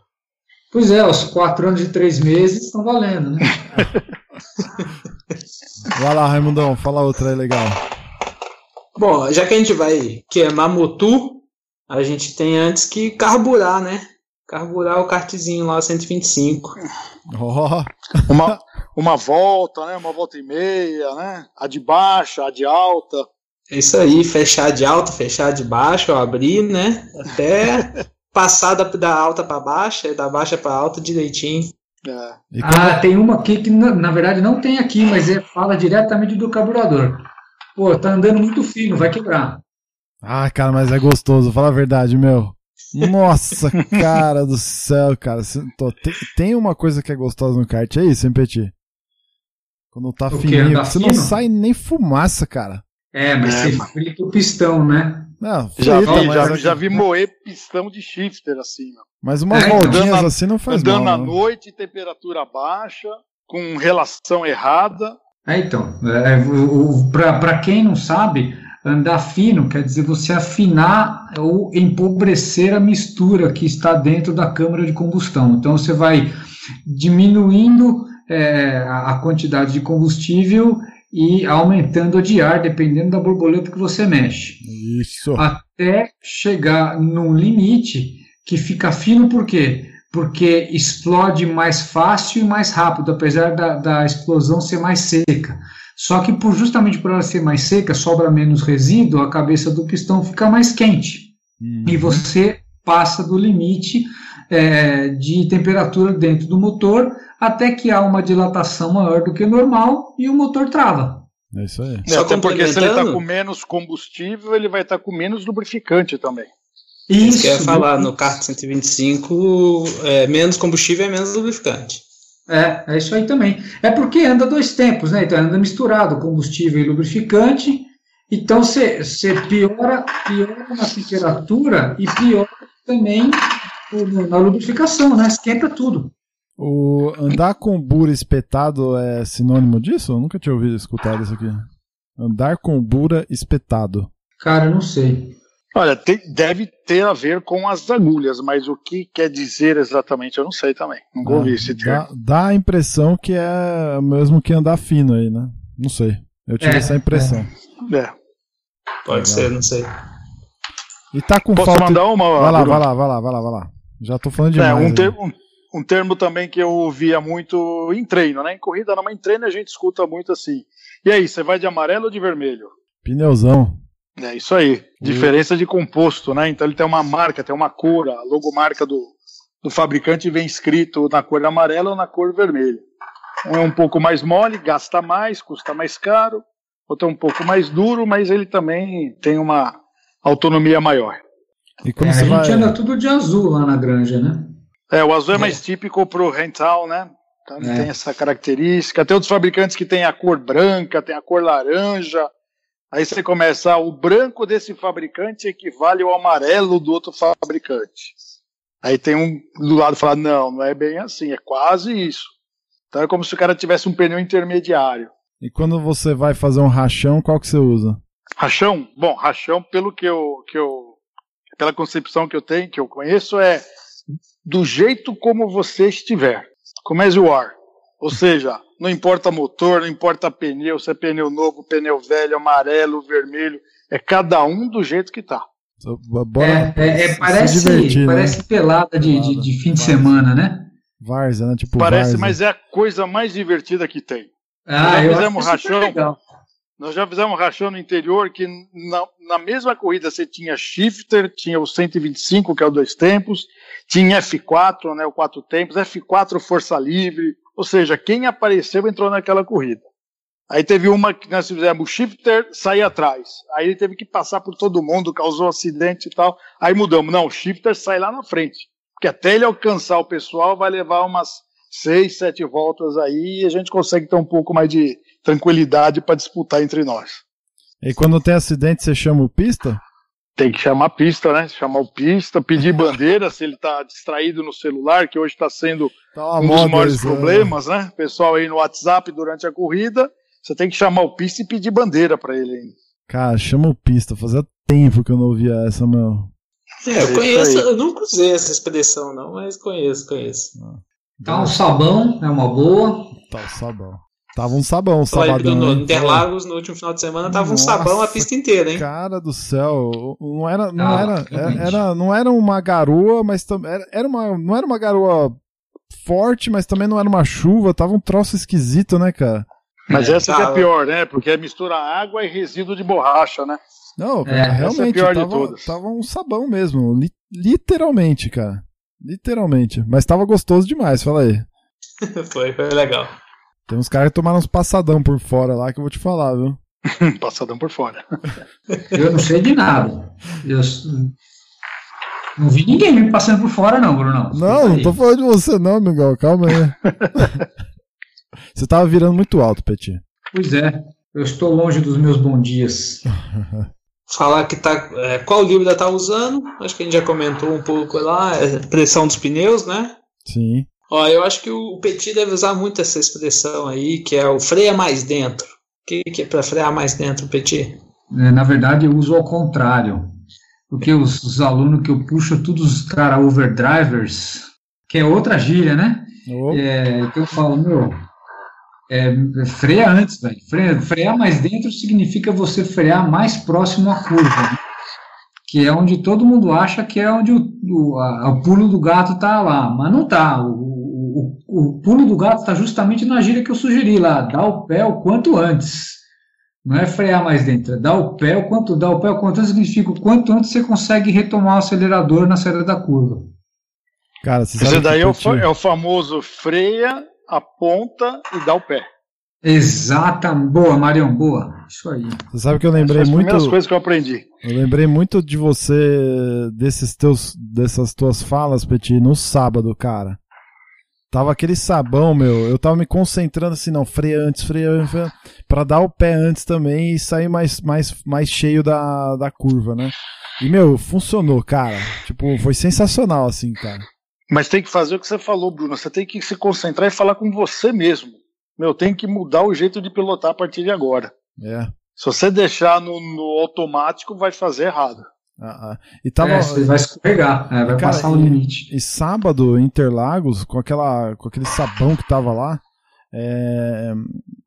pois é, os quatro anos e três meses estão valendo, né? Vai lá, Raimundão, fala outra aí legal. Bom, já que a gente vai queimar motor, a gente tem antes que carburar, né? Carburar o kartzinho lá 125. Ó, Uma, uma volta, né? Uma volta e meia, né? A de baixa, a de alta. É isso aí, fechar de alta, fechar de baixo, ó, abrir, né? Até passar da, da alta para baixa, e da baixa para alta direitinho. É. quando- Ah, tem uma aqui que na, na verdade não tem aqui, mas é, fala diretamente do carburador. Pô, tá andando muito fino, vai quebrar. Ah, cara, mas é gostoso, fala a verdade, meu. Nossa, cara do céu, cara. Tem, tem uma coisa que é gostosa no kart, é isso, hein, Peti? Quando tá O fininho, você não fino? sai nem fumaça, cara. É, mas É, você mano. frita o pistão, né? Não, Já vi, mas, já, aqui- já vi moer pistão de shifter assim, meu. mas umas É, andando- assim não faz Andando mal. à não. noite, temperatura baixa, com relação errada. É, então, é, pra pra quem não sabe, andar fino quer dizer você afinar ou empobrecer a mistura que está dentro da câmara de combustão. Então você vai diminuindo é, a quantidade de combustível e aumentando de ar, dependendo da borboleta que você mexe. Isso. até chegar num limite que fica fino por quê? Porque explode mais fácil e mais rápido, apesar da, da explosão ser mais seca. Só que por justamente por ela ser mais seca, sobra menos resíduo, a cabeça do pistão fica mais quente. Uhum. E você passa do limite é, de temperatura dentro do motor até que há uma dilatação maior do que normal e o motor trava. É isso aí. Só Até porque se ele está com menos combustível, ele vai estar com menos lubrificante também. Isso que eu ia falar, no kart 125, é, menos combustível é menos lubrificante. É, é isso aí também. É porque anda dois tempos, né? Então anda misturado combustível e lubrificante. Então você piora, piora na temperatura e piora também na lubrificação, né? Esquenta tudo. O andar com bura espetado é sinônimo disso? Eu nunca tinha ouvido escutar isso aqui. Andar com bura espetado. Cara, eu não sei. Olha, tem- deve ter a ver com as agulhas, mas o que quer dizer exatamente eu não sei também. Nunca ouvi esse termo. Dá, dá a impressão que é mesmo que andar fino aí, né? Não sei. Eu tive É, essa impressão. É. Pode Legal. ser, não sei. E tá com Posso falta. mandar uma? Vai lá, vai lá, vai lá, vai lá, vai lá. Já tô falando É, demais. um, aí. termo, um, um termo também que eu ouvia muito em treino, né? Em corrida não, mas em treino a gente escuta muito assim. E aí, você vai de amarelo ou de vermelho? Pneuzão. É isso aí. Diferença de composto, né? Então ele tem uma marca, tem uma cor, a logomarca do, do fabricante vem escrito na cor amarela ou na cor vermelha. Um é um pouco mais mole, gasta mais, custa mais caro. Outro é um pouco mais duro, mas ele também tem uma autonomia maior. E quando É, a você gente vai. anda tudo de azul lá na granja, né? É, o azul é É. mais típico pro rental, né? Então ele É. tem essa característica. Tem outros fabricantes que tem a cor branca, tem a cor laranja. Aí você começa, ah, o branco desse fabricante equivale ao amarelo do outro fabricante. Aí tem um do lado que fala, não, não é bem assim, é quase isso. Então é como se o cara tivesse um pneu intermediário. E quando você vai fazer um rachão, qual que você usa? Rachão? Bom, rachão, pelo que eu, que eu. Pela concepção que eu tenho, que eu conheço, é do jeito como você estiver. Como as you are. Ou seja, não importa motor, não importa pneu, se é pneu novo, pneu velho, amarelo, vermelho, é cada um do jeito que tá. É, é, é, parece, divertir, parece né? pelada de, de, de fim de semana, né? Várzea, né? Tipo Parece, várzea. mas é a coisa mais divertida que tem. Ah, Já eu fizemos é rachão? Nós já fizemos rachão no interior que na, na mesma corrida você tinha shifter, tinha o 125, que é o dois tempos, tinha F4, né, o quatro tempos, F4 força livre, ou seja, quem apareceu entrou naquela corrida. Aí teve uma que nós fizemos o shifter sair atrás, aí ele teve que passar por todo mundo, causou acidente e tal, aí mudamos, não, o shifter sai lá na frente, porque até ele alcançar o pessoal vai levar umas seis, sete voltas aí e a gente consegue ter um pouco mais de tranquilidade para disputar entre nós. E quando tem acidente, você chama o pista? Tem que chamar a pista, né? Chamar o pista, pedir bandeira se ele está distraído no celular, que hoje está sendo Tá um dos maiores né? problemas, né? Pessoal aí no WhatsApp durante a corrida, você tem que chamar o pista e pedir bandeira para ele ainda. Cara, chama o pista. Fazia tempo que eu não ouvia essa, meu. É, É eu isso conheço, eu nunca usei essa expressão, não, mas conheço, conheço. Então, o sabão é uma boa. Tá sabão. Tava um sabão, um sabadão. no? Interlagos, no último final de semana, tava um Nossa, sabão a pista inteira, hein? Cara do céu, não era, não Ah, era, realmente. era, não era uma garoa, mas tam- era, era uma, não era uma garoa forte, mas também não era uma chuva, tava um troço esquisito, né, cara? Mas É, essa que é pior, né? Porque é mistura água e resíduo de borracha, né? Não, É, cara, essa é realmente pior de tava, todas. tava um sabão mesmo, li- literalmente, cara. Literalmente, mas tava gostoso demais, fala aí. foi, foi legal. Tem uns caras que tomaram uns passadão por fora lá que eu vou te falar, viu? Passadão por fora. Eu não sei de nada. Eu não vi ninguém me passando por fora, não, Bruno. Não, não tô falando de você não, Miguel, calma aí. Você tava virando muito alto, Petit. Pois é, eu estou longe dos meus bons dias. Falar que tá. É, qual livro tá usando? Acho que a gente já comentou um pouco lá, é pressão dos pneus, né? Sim. Ó, eu acho que o Petit deve usar muito essa expressão aí, que é o freia mais dentro. O que, que é para frear mais dentro, Petit? É, na verdade, eu uso ao contrário. Porque os, os alunos que eu puxo, todos os caras overdrivers, que é outra gíria, né? Oh. É, que eu falo, meu, é, freia antes, velho. Freia, frear mais dentro significa você frear mais próximo à curva, né? que é onde todo mundo acha que é onde o, o, a, o pulo do gato tá lá, mas não tá. O, o, o pulo do gato está justamente na gíria que eu sugeri lá, dar o pé o quanto antes. Não é frear mais dentro, é dar o pé o quanto dar o pé o quanto antes significa o quanto antes você consegue retomar o acelerador na saída da curva. Cara, você Esse sabe daí que é o, é o famoso freia, aponta e dá o pé. Exata, boa, Marião, boa. Isso aí. Você sabe que eu lembrei Essas muito. primeiras coisas que eu aprendi. Eu lembrei muito de você, desses teus, dessas tuas falas, Petit, no sábado, cara. Tava aquele sabão, meu. Eu tava me concentrando assim, não, freia antes, freia antes, pra dar o pé antes também e sair mais, mais, mais cheio da, da curva, né? E, meu, funcionou, cara. Tipo, foi sensacional, assim, cara. Mas tem que fazer o que você falou, Bruno. Você tem que se concentrar e falar com você mesmo. Meu, tem que mudar o jeito de pilotar a partir de agora. É. Se você deixar no, no automático, vai fazer errado. Ah. E tava. É, você vai escorregar, é, vai Cara, passar o e- limite. E sábado, em Interlagos, com, aquela, com aquele sabão que tava lá, é,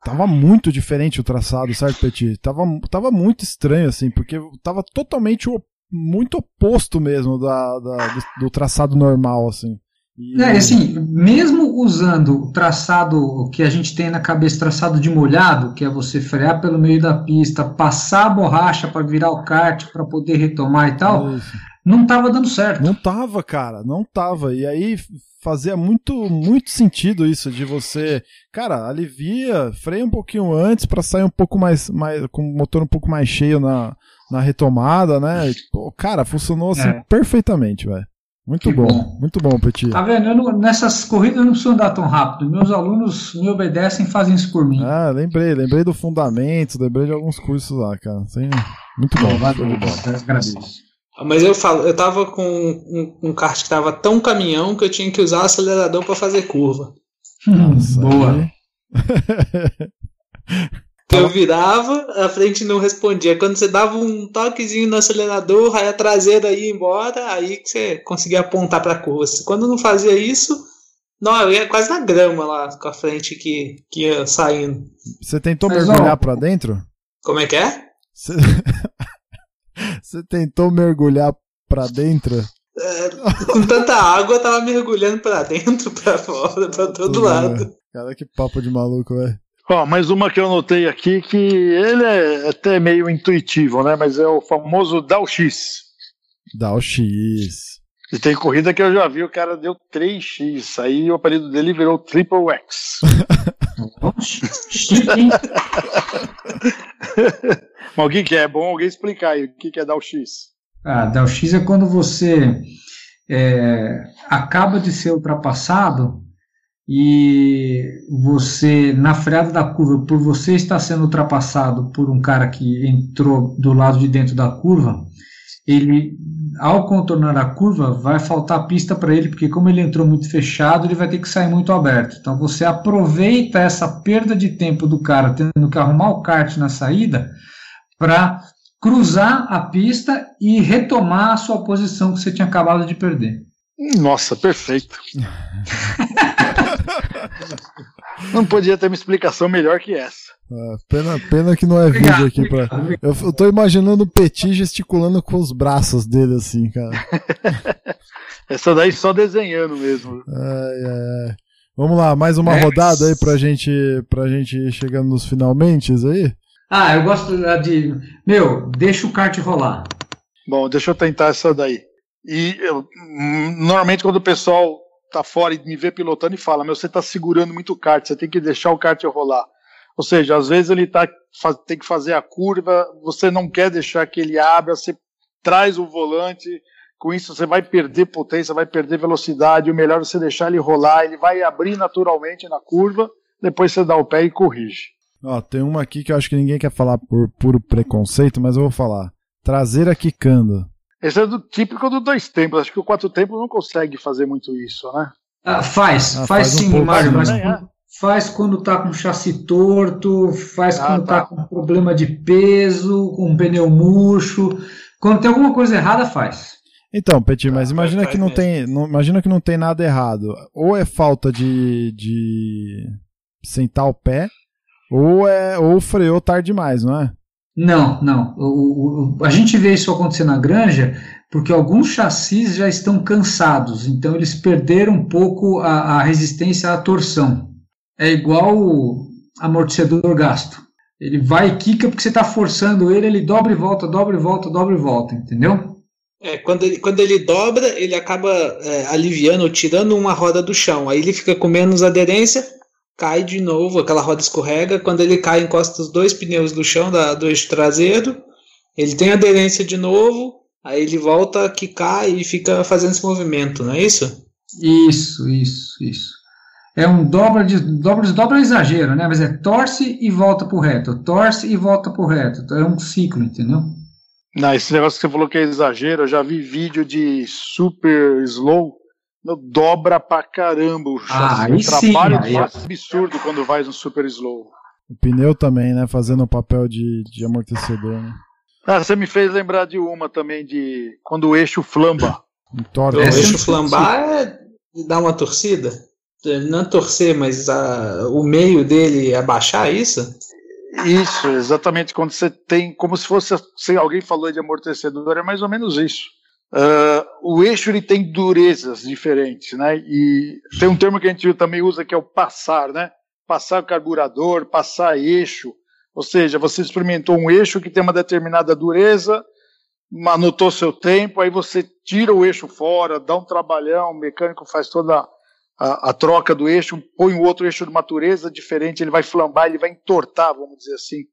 tava muito diferente o traçado, certo, Petit? Tava, tava muito estranho, assim, porque tava totalmente muito oposto mesmo da, da- do, do traçado normal, assim. E- É, assim, mesmo usando o traçado que a gente tem na cabeça, traçado de molhado, que é você frear pelo meio da pista, passar a borracha para virar o kart para poder retomar e tal, Isso. não estava dando certo. Não tava, cara, não tava. E aí fazia muito, muito sentido isso de você, cara, alivia, freia um pouquinho antes pra sair um pouco mais, mais com o motor um pouco mais cheio na, na retomada, né? Pô, cara, funcionou assim É. perfeitamente, velho. Muito bom, bom. muito bom, Petit. Tá vendo? Eu não- nessas corridas eu não preciso andar tão rápido. Meus alunos me obedecem e fazem isso por mim. Ah, lembrei, lembrei do fundamento, lembrei de alguns cursos lá, cara. Assim, muito bom. A bola. Deus, agradeço. Mas eu falo, eu tava com um, um kart que tava tão caminhão que eu tinha que usar o acelerador para fazer curva. Nossa, Boa. Eu virava, a frente não respondia. Quando você dava um toquezinho no acelerador, aí a traseira ia embora, aí que você conseguia apontar pra curva. Quando não fazia isso, não, eu ia quase na grama lá com a frente que, que ia saindo. Você tentou Mas, mergulhar ó, pra dentro? Como é que é? Você... Você tentou mergulhar pra dentro? É, com tanta água, eu tava mergulhando pra dentro, pra fora, pra todo lado. Cara, que papo de maluco, velho. Ó, mais uma que eu notei aqui que ele é até meio intuitivo, né? Mas é o famoso Dow X. Dá o X. E tem corrida que eu já vi, o cara deu 3x. Aí o apelido dele virou Triple X. O que, que é? É bom alguém explicar aí o que, que é Dow X. Ah, Del X é quando você é, acaba de ser ultrapassado e você, na freada da curva, por você estar sendo ultrapassado por um cara que entrou do lado de dentro da curva, ele, ao contornar a curva, vai faltar pista para ele, porque como ele entrou muito fechado, ele vai ter que sair muito aberto. Então você aproveita essa perda de tempo do cara tendo que arrumar o kart na saída para cruzar a pista e retomar a sua posição que você tinha acabado de perder. Nossa, perfeito. Não podia ter uma explicação melhor que essa. Ah, pena, pena que não é vídeo aqui pra. Eu, eu tô imaginando o Petit gesticulando com os braços dele assim, cara. Essa daí só desenhando mesmo. Ai, ai, ai. Vamos lá, mais uma É. rodada aí pra gente, pra gente ir chegando nos finalmente aí. Ah, eu gosto de. Meu, deixa o kart rolar. Bom, deixa eu tentar essa daí. E eu, hum, normalmente quando o pessoal tá fora e me vê pilotando e fala, meu, você tá segurando muito o kart, você tem que deixar o kart rolar. Ou seja, às vezes ele tá, fa- tem que fazer a curva, você não quer deixar que ele abra, você traz o volante, com isso você vai perder potência, vai perder velocidade, o melhor é você deixar ele rolar, ele vai abrir naturalmente na curva, depois você dá o pé e corrige. Ó, tem uma aqui que eu acho que ninguém quer falar por puro preconceito, mas eu vou falar. Traseira quicando. Esse é do típico do dois tempos. Acho que o quatro tempos não consegue fazer muito isso, né? Ah, faz, Ah, faz, faz um sim, pouco Mário, mas né? quando- faz quando tá com chassi torto, faz Ah, quando tá. tá. com problema de peso, com pneu murcho. Quando tem alguma coisa errada, faz. Então, Petit, mas Ah, imagina que não tem. Não, imagina que não tem nada errado. Ou é falta de. de sentar o pé, ou é. ou freou tarde demais, não é? Não, não. O- o- a gente vê isso acontecer na granja porque alguns chassis já estão cansados, então eles perderam um pouco a, a resistência à torção. É igual o amortecedor gasto. Ele vai e quica porque você está forçando ele, ele dobra e volta, dobra e volta, dobra e volta, entendeu? É, quando ele, quando ele dobra, ele acaba é, aliviando tirando uma roda do chão. Aí ele fica com menos aderência, cai de novo, aquela roda escorrega. Quando ele cai, encosta os dois pneus do chão da, do eixo traseiro. Ele tem aderência de novo, aí ele volta a quicar e fica fazendo esse movimento, não é isso? Isso, isso, isso. É um dobra de dobra, dobra é exagero, né? Mas é torce e volta pro reto, torce e volta pro reto. Então, É um ciclo, entendeu? Não, esse negócio que você falou que é exagero, eu já vi vídeo de super slow, dobra pra caramba o Ah, chassi. aí o sim, trabalho aí faz absurdo quando vai no super slow. O pneu também, né? Fazendo o papel de, de amortecedor, né? Ah, você me fez lembrar de uma também, de quando o eixo flamba. Entorta. O eixo eu- flambar é dar uma torcida? Não torcer, mas a- o meio dele abaixar, é isso? Isso, exatamente. Quando você tem, como se fosse, se alguém falou de amortecedor, é mais ou menos isso. Ah, o eixo ele tem durezas diferentes, né? E tem um termo que a gente também usa que é o passar, né? Passar carburador, passar eixo. Ou seja, você experimentou um eixo que tem uma determinada dureza, anotou seu tempo, aí você tira o eixo fora, dá um trabalhão, o mecânico faz toda a, a troca do eixo, põe o outro eixo de uma dureza diferente, ele vai flambar, ele vai entortar, vamos dizer assim,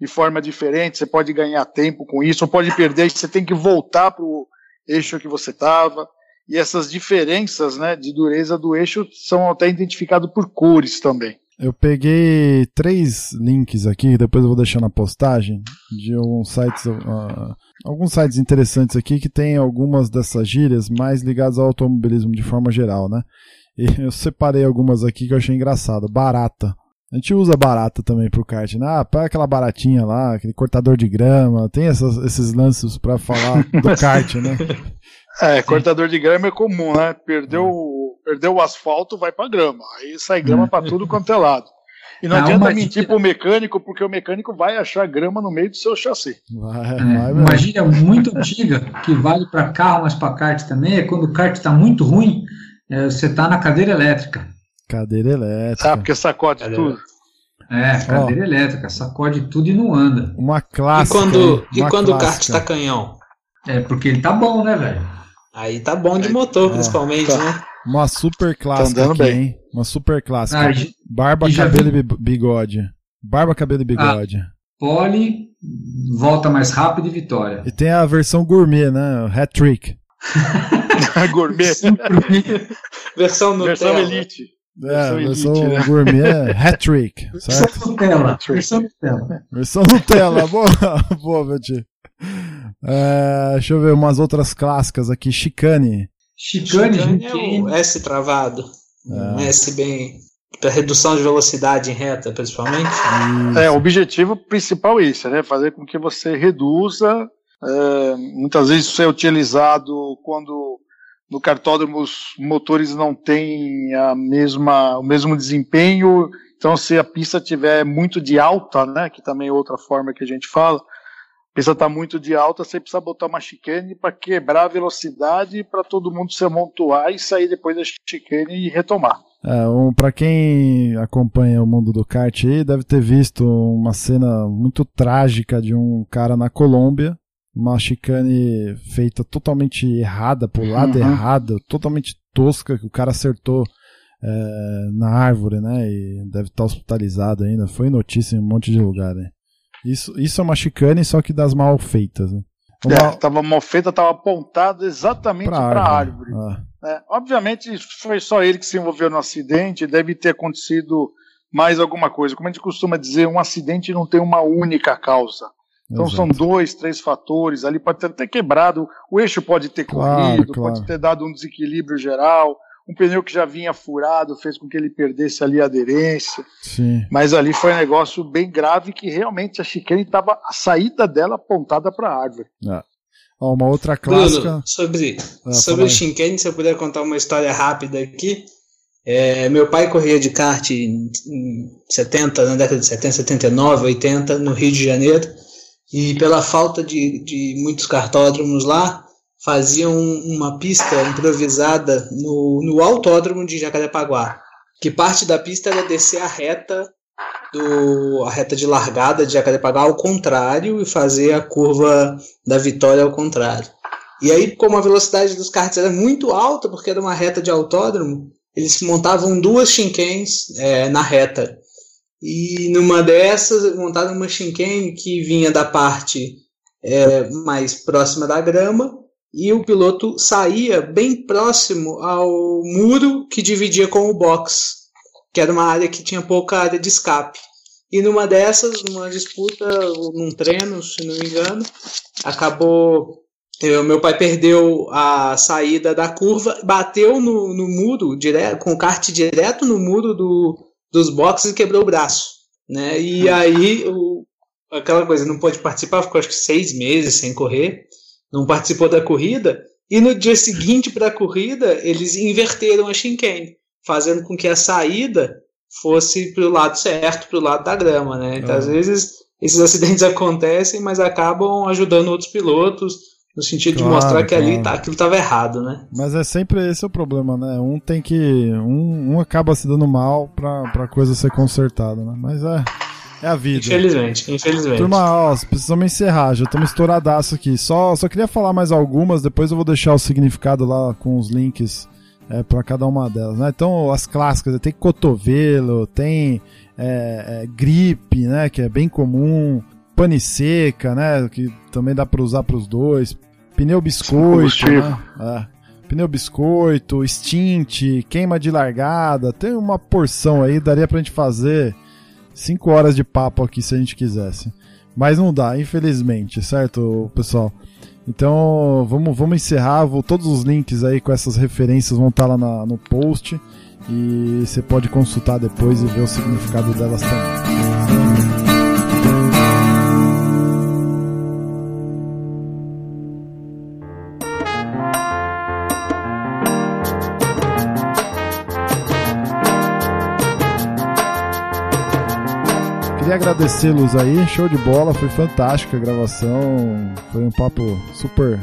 de forma diferente. Você pode ganhar tempo com isso, ou pode perder, você tem que voltar para o eixo que você estava. E essas diferenças né, de dureza do eixo são até identificadas por cores também. Eu peguei três links aqui, depois eu vou deixar na postagem, de alguns sites, ah, alguns sites interessantes aqui que tem algumas dessas gírias mais ligadas ao automobilismo de forma geral, né? E eu separei algumas aqui que eu achei engraçado. Barata. A gente usa barata também pro kart, né? Ah, pega aquela baratinha lá, aquele cortador de grama, tem essas- esses lances pra falar do kart, né? É, cortador de grama é comum, né? Perdeu, o- perdeu o asfalto, vai para grama. Aí sai grama para tudo quanto é lado. E não Ah, adianta mentir dica- pro mecânico, porque o mecânico vai achar grama no meio do seu chassi. Vai, É, uma gíria muito antiga que vale para carro, mas para kart também é quando o kart está muito ruim, é, você está na cadeira elétrica. Cadeira elétrica. Ah, porque sacode Cadê? tudo. É, cadeira elétrica, sacode tudo e não anda. Uma E clássica. quando, hein? e quando o kart clássica. tá canhão? É porque ele tá bom, né, velho? Aí tá bom de motor, É. principalmente, Tá. né? Uma super clássica andando aqui, bem. hein? Uma super clássica. Ah, e- Barba, e cabelo e bi- bigode. Barba, cabelo e bigode. Pole, volta mais rápido e vitória. E tem a versão gourmet, né? O Hat trick. Gourmet. Versão Nutella. Versão elite. É, Versão versão elite, né? gourmet é Hat trick, certo? Versão Nutella. Versão Nutella. Versão Nutella, boa, boa, Betty. É, deixa eu ver umas outras clássicas aqui. Chicane. Chicane, Chicane é gente. o S travado. Um É. S bem. Para redução de velocidade em reta, principalmente. É, o objetivo principal é isso, né? Fazer com que você reduza. é, muitas vezes isso é utilizado quando no cartódromo os motores não têm a mesma, o mesmo desempenho. Então, se a pista tiver muito de alta, né? Que também é outra forma que a gente fala. A pista está muito de alta, você precisa botar uma chicane para quebrar a velocidade para todo mundo se amontoar e sair depois da chicane e retomar. É, um, para quem acompanha o mundo do kart aí, deve ter visto uma cena muito trágica de um cara na Colômbia, uma chicane feita totalmente errada, pro lado Uhum. errado, totalmente tosca, que o cara acertou é, na árvore, né? E deve estar hospitalizado ainda. Foi notícia em um monte de lugar, né? Isso, isso é uma chicane, só que das mal feitas. Né? Uma- É, tava mal feita, tava apontado exatamente pra para a árvore. árvore. Ah, né? Obviamente foi só ele que se envolveu no acidente, deve ter acontecido mais alguma coisa. Como a gente costuma dizer, um acidente não tem uma única causa. Então Exato. são dois, três fatores. Ali pode ter até quebrado, o eixo pode ter claro, corrido, claro. pode ter dado um desequilíbrio geral. Um pneu que já vinha furado fez com que ele perdesse ali a aderência. Sim. Mas ali foi um negócio bem grave que realmente a chicane estava a saída dela apontada para a árvore. É. Ó, uma outra clássica. Bruno, sobre, ah, sobre o chicane, se eu puder contar uma história rápida aqui. É, meu pai corria de kart em 70, na década de 70, 79, 80, no Rio de Janeiro, e pela falta de, de muitos cartódromos lá, faziam uma pista improvisada no, no autódromo de Jacarepaguá, que parte da pista era descer a reta do a reta de largada de Jacarepaguá ao contrário e fazer a curva da Vitória ao contrário. E aí, como a velocidade dos karts era muito alta, porque era uma reta de autódromo, eles montavam duas chinkens é, na reta. E numa dessas, montaram uma chinken que vinha da parte é, mais próxima da grama e o piloto saía bem próximo ao muro que dividia com o box, que era uma área que tinha pouca área de escape. E numa dessas, numa disputa, num treino, se não me engano, acabou eu, meu pai perdeu a saída da curva, bateu no, no muro, direto, com o kart direto no muro do, dos boxes e quebrou o braço. Né? E hum. aí, o, aquela coisa, não pôde participar, ficou acho que seis meses sem correr, não participou da corrida. E no dia seguinte para a corrida, eles inverteram a Shinken, fazendo com que a saída fosse para o lado certo, para o lado da grama. Né? Então, às vezes, esses acidentes acontecem, mas acabam ajudando outros pilotos no sentido claro, de mostrar que claro. ali tá, aquilo estava errado, né? Mas é sempre esse o problema, né? Um tem que. Um, um acaba se dando mal pra, pra coisa ser consertada, né? Mas é. É a vida. Infelizmente, infelizmente. Turma, ó, precisamos encerrar, já estamos estouradaço aqui. Só, só queria falar mais algumas, depois eu vou deixar o significado lá com os links é, para cada uma delas. Né? Então, as clássicas, tem cotovelo, tem é, é, gripe, né, que é bem comum, pane seca, né? Que também dá para usar para os dois. Pneu biscoito, né? É. Pneu biscoito, stint, queima de largada. Tem uma porção aí, daria pra gente fazer 5 horas de papo aqui se a gente quisesse. Mas não dá, infelizmente, certo, pessoal? Então vamos, vamos encerrar. Vou, todos os links aí com essas referências vão estar lá na, no post. E você pode consultar depois e ver o significado delas também. Queria agradecê-los aí, show de bola, foi fantástica a gravação, foi um papo super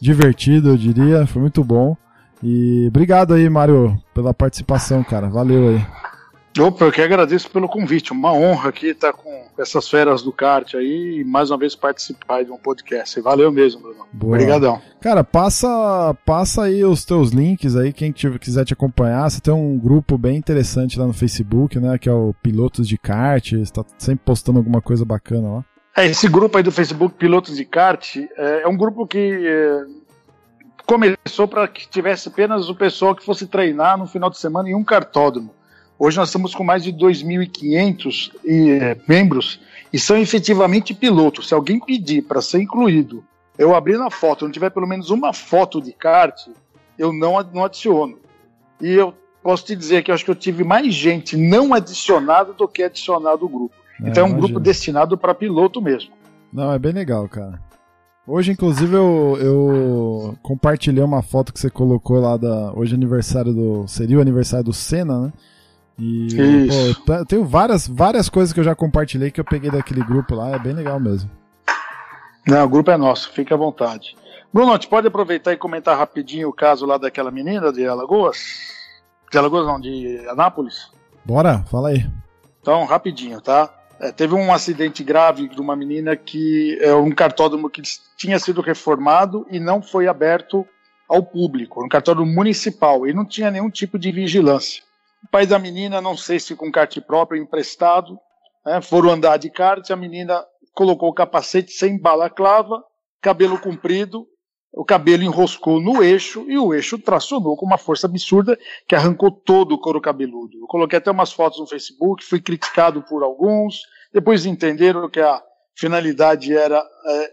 divertido, eu diria, foi muito bom. E obrigado aí, Mário, pela participação, cara. Valeu aí. Opa, eu que agradeço pelo convite. Uma honra aqui estar com essas feras do kart aí e mais uma vez participar de um podcast. Valeu mesmo, Bruno. Boa. Obrigadão. Cara, passa, passa aí os teus links aí, quem quiser te acompanhar. Você tem um grupo bem interessante lá no Facebook, né? Que é o Pilotos de Kart. Você tá sempre postando alguma coisa bacana lá. É, esse grupo aí do Facebook Pilotos de Kart é, é um grupo que é, começou para que tivesse apenas o pessoal que fosse treinar no final de semana em um cartódromo. Hoje nós estamos com mais de 2.500 é, membros e são efetivamente pilotos. Se alguém pedir para ser incluído, eu abrir na foto, não tiver pelo menos uma foto de kart, eu não, não adiciono. E eu posso te dizer que eu acho que eu tive mais gente não adicionada do que adicionado o grupo. É, então é um imagino. grupo destinado para piloto mesmo. Não, é bem legal, cara. Hoje, inclusive, eu, eu compartilhei uma foto que você colocou lá da. Hoje é aniversário do. Seria o aniversário do Senna, né? E pô, eu tenho várias, várias coisas que eu já compartilhei que eu peguei daquele grupo lá, é bem legal mesmo. Não, o grupo é nosso, fique à vontade. Bruno, a gente pode aproveitar e comentar rapidinho o caso lá daquela menina de Alagoas? De Alagoas não, de Anápolis? Bora, fala aí. Então, rapidinho, tá? É, teve um acidente grave de uma menina que é um cartódromo que tinha sido reformado e não foi aberto ao público, um cartódromo municipal, e não tinha nenhum tipo de vigilância. O pai da menina, não sei se com kart próprio emprestado, né, foram andar de kart, a menina colocou o capacete sem balaclava, cabelo comprido, o cabelo enroscou no eixo e o eixo tracionou com uma força absurda que arrancou todo o couro cabeludo. Eu coloquei até umas fotos no Facebook, fui criticado por alguns, depois entenderam que a finalidade era é,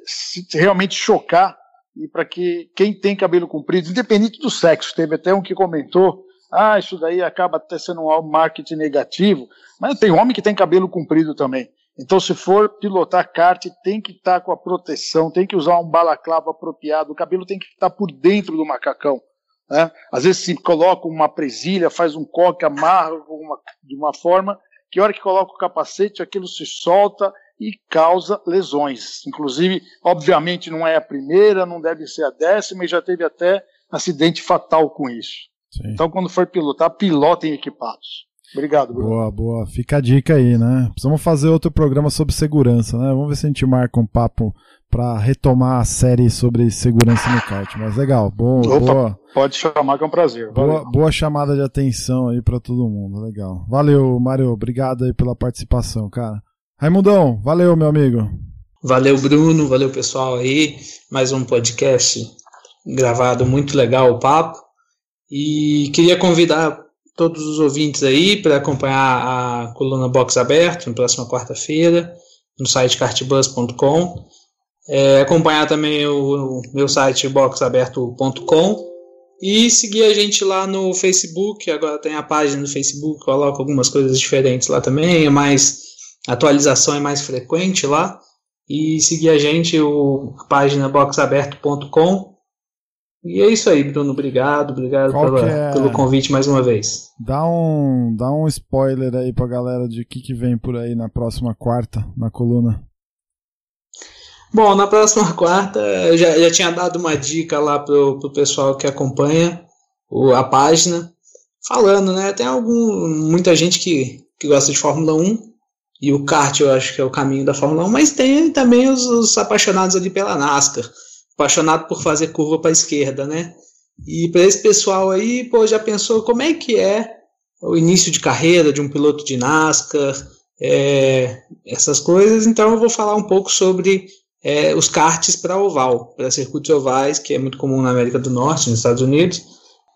realmente chocar e para que quem tem cabelo comprido, independente do sexo, teve até um que comentou, ah, isso daí acaba até sendo um marketing negativo, mas tem homem que tem cabelo comprido também. Então, se for pilotar kart, tem que estar tá com a proteção, tem que usar um balaclava apropriado, o cabelo tem que estar tá por dentro do macacão. Né? Às vezes se coloca uma presilha, faz um coque, amarra uma, de uma forma que a hora que coloca o capacete, aquilo se solta e causa lesões. Inclusive, obviamente, não é a primeira, não deve ser a décima, e já teve até acidente fatal com isso. Sim. Então, quando for pilotar, pilotem equipados. Obrigado, Bruno. Boa, boa. Fica a dica aí, né? Precisamos fazer outro programa sobre segurança, né? Vamos ver se a gente marca um papo para retomar a série sobre segurança no kart. Mas legal, bom, Opa, boa. Pode chamar que é um prazer. Boa, boa, chamada de atenção aí para todo mundo, legal. Valeu, Mário, obrigado aí pela participação, cara. Raimundão, valeu, meu amigo. Valeu, Bruno, valeu pessoal aí. Mais um podcast gravado, muito legal o papo. E queria convidar todos os ouvintes aí para acompanhar a coluna Box Aberto na próxima quarta-feira no site cartbus.com. É, acompanhar também o, o meu site boxaberto.com e seguir a gente lá no Facebook. Agora tem a página no Facebook, coloco algumas coisas diferentes lá também, é mais a atualização é mais frequente lá. E seguir a gente, o, a página boxaberto.com e é isso aí, Bruno. Obrigado, obrigado pela, é... pelo convite mais uma vez. Dá um, dá um spoiler aí pra galera de o que, que vem por aí na próxima quarta, na coluna. Bom, na próxima quarta, eu já, já tinha dado uma dica lá pro, pro pessoal que acompanha o, a página, falando, né? Tem algum, muita gente que, que gosta de Fórmula 1, e o kart eu acho que é o caminho da Fórmula 1, mas tem também os, os apaixonados ali pela NASCAR apaixonado por fazer curva para a esquerda, né? E para esse pessoal aí, pô, já pensou como é que é o início de carreira de um piloto de NASCAR, é, essas coisas. Então eu vou falar um pouco sobre é, os karts para oval, para circuitos ovais, que é muito comum na América do Norte, nos Estados Unidos.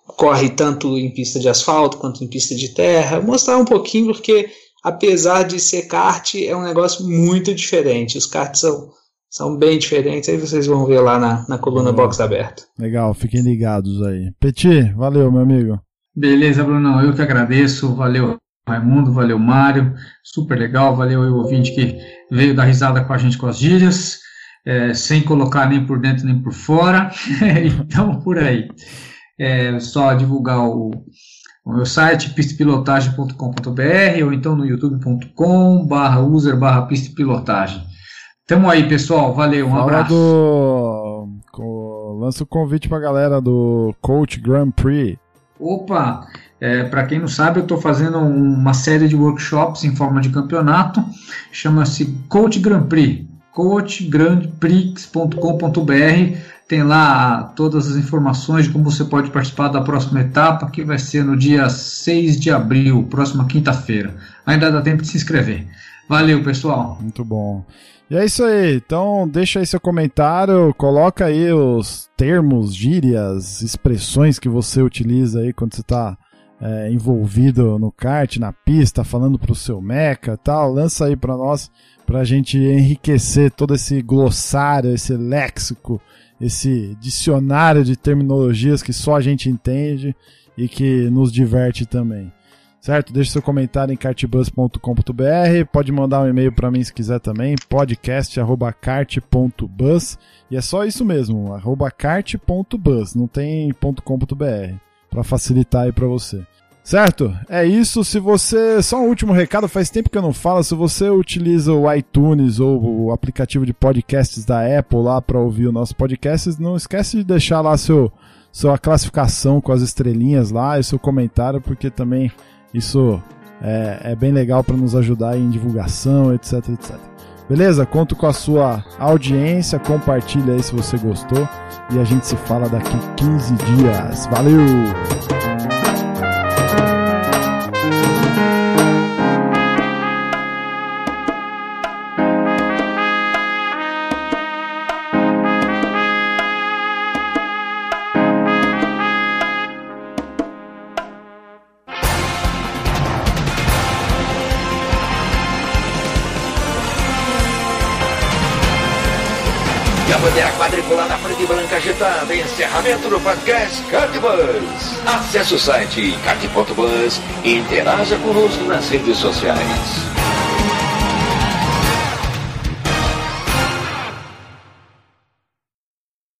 Corre tanto em pista de asfalto quanto em pista de terra. Mostrar um pouquinho, porque apesar de ser kart, é um negócio muito diferente. Os karts são são bem diferentes. Aí vocês vão ver lá na, na coluna Box Aberto. Legal, fiquem ligados aí. Petit, valeu, meu amigo. Beleza, Bruno. Eu que agradeço. Valeu, Raimundo. Valeu, Mário. Super legal. Valeu o ouvinte que veio dar risada com a gente com as gírias. É, sem colocar nem por dentro nem por fora. então, por aí. É só divulgar o, o meu site pistepilotagem.com.br ou então no youtube.com barra user barra pistepilotagem. Tamo aí, pessoal. Valeu, um abraço. Do... Lança o convite pra galera do Coach Grand Prix. Opa! É, para quem não sabe, eu estou fazendo uma série de workshops em forma de campeonato. Chama-se Coach Grand Prix. coachgrandprix.com.br Tem lá todas as informações de como você pode participar da próxima etapa, que vai ser no dia 6 de abril, próxima quinta-feira. Ainda dá tempo de se inscrever. Valeu, pessoal. Muito bom. E é isso aí. Então, deixa aí seu comentário, coloca aí os termos, gírias, expressões que você utiliza aí quando você está é, envolvido no kart, na pista, falando pro seu meca tal. Lança aí para nós, para a gente enriquecer todo esse glossário, esse léxico, esse dicionário de terminologias que só a gente entende e que nos diverte também. Certo? Deixe seu comentário em cartbus.com.br, pode mandar um e-mail para mim se quiser também, podcast@cart.bus, e é só isso mesmo, @cart.bus, não tem .com.br, para facilitar aí para você. Certo? É isso. Se você. Só um último recado, faz tempo que eu não falo. Se você utiliza o iTunes ou o aplicativo de podcasts da Apple lá para ouvir o nosso podcast, não esquece de deixar lá seu, sua classificação com as estrelinhas lá e seu comentário, porque também isso é, é bem legal para nos ajudar em divulgação, etc, etc. Beleza? Conto com a sua audiência, compartilha aí se você gostou e a gente se fala daqui 15 dias. Valeu! Bandeira quadriculada preta e branca agitada. Encerramento do podcast Cartbus. Acesse o site cart.bus e interaja conosco nas redes sociais.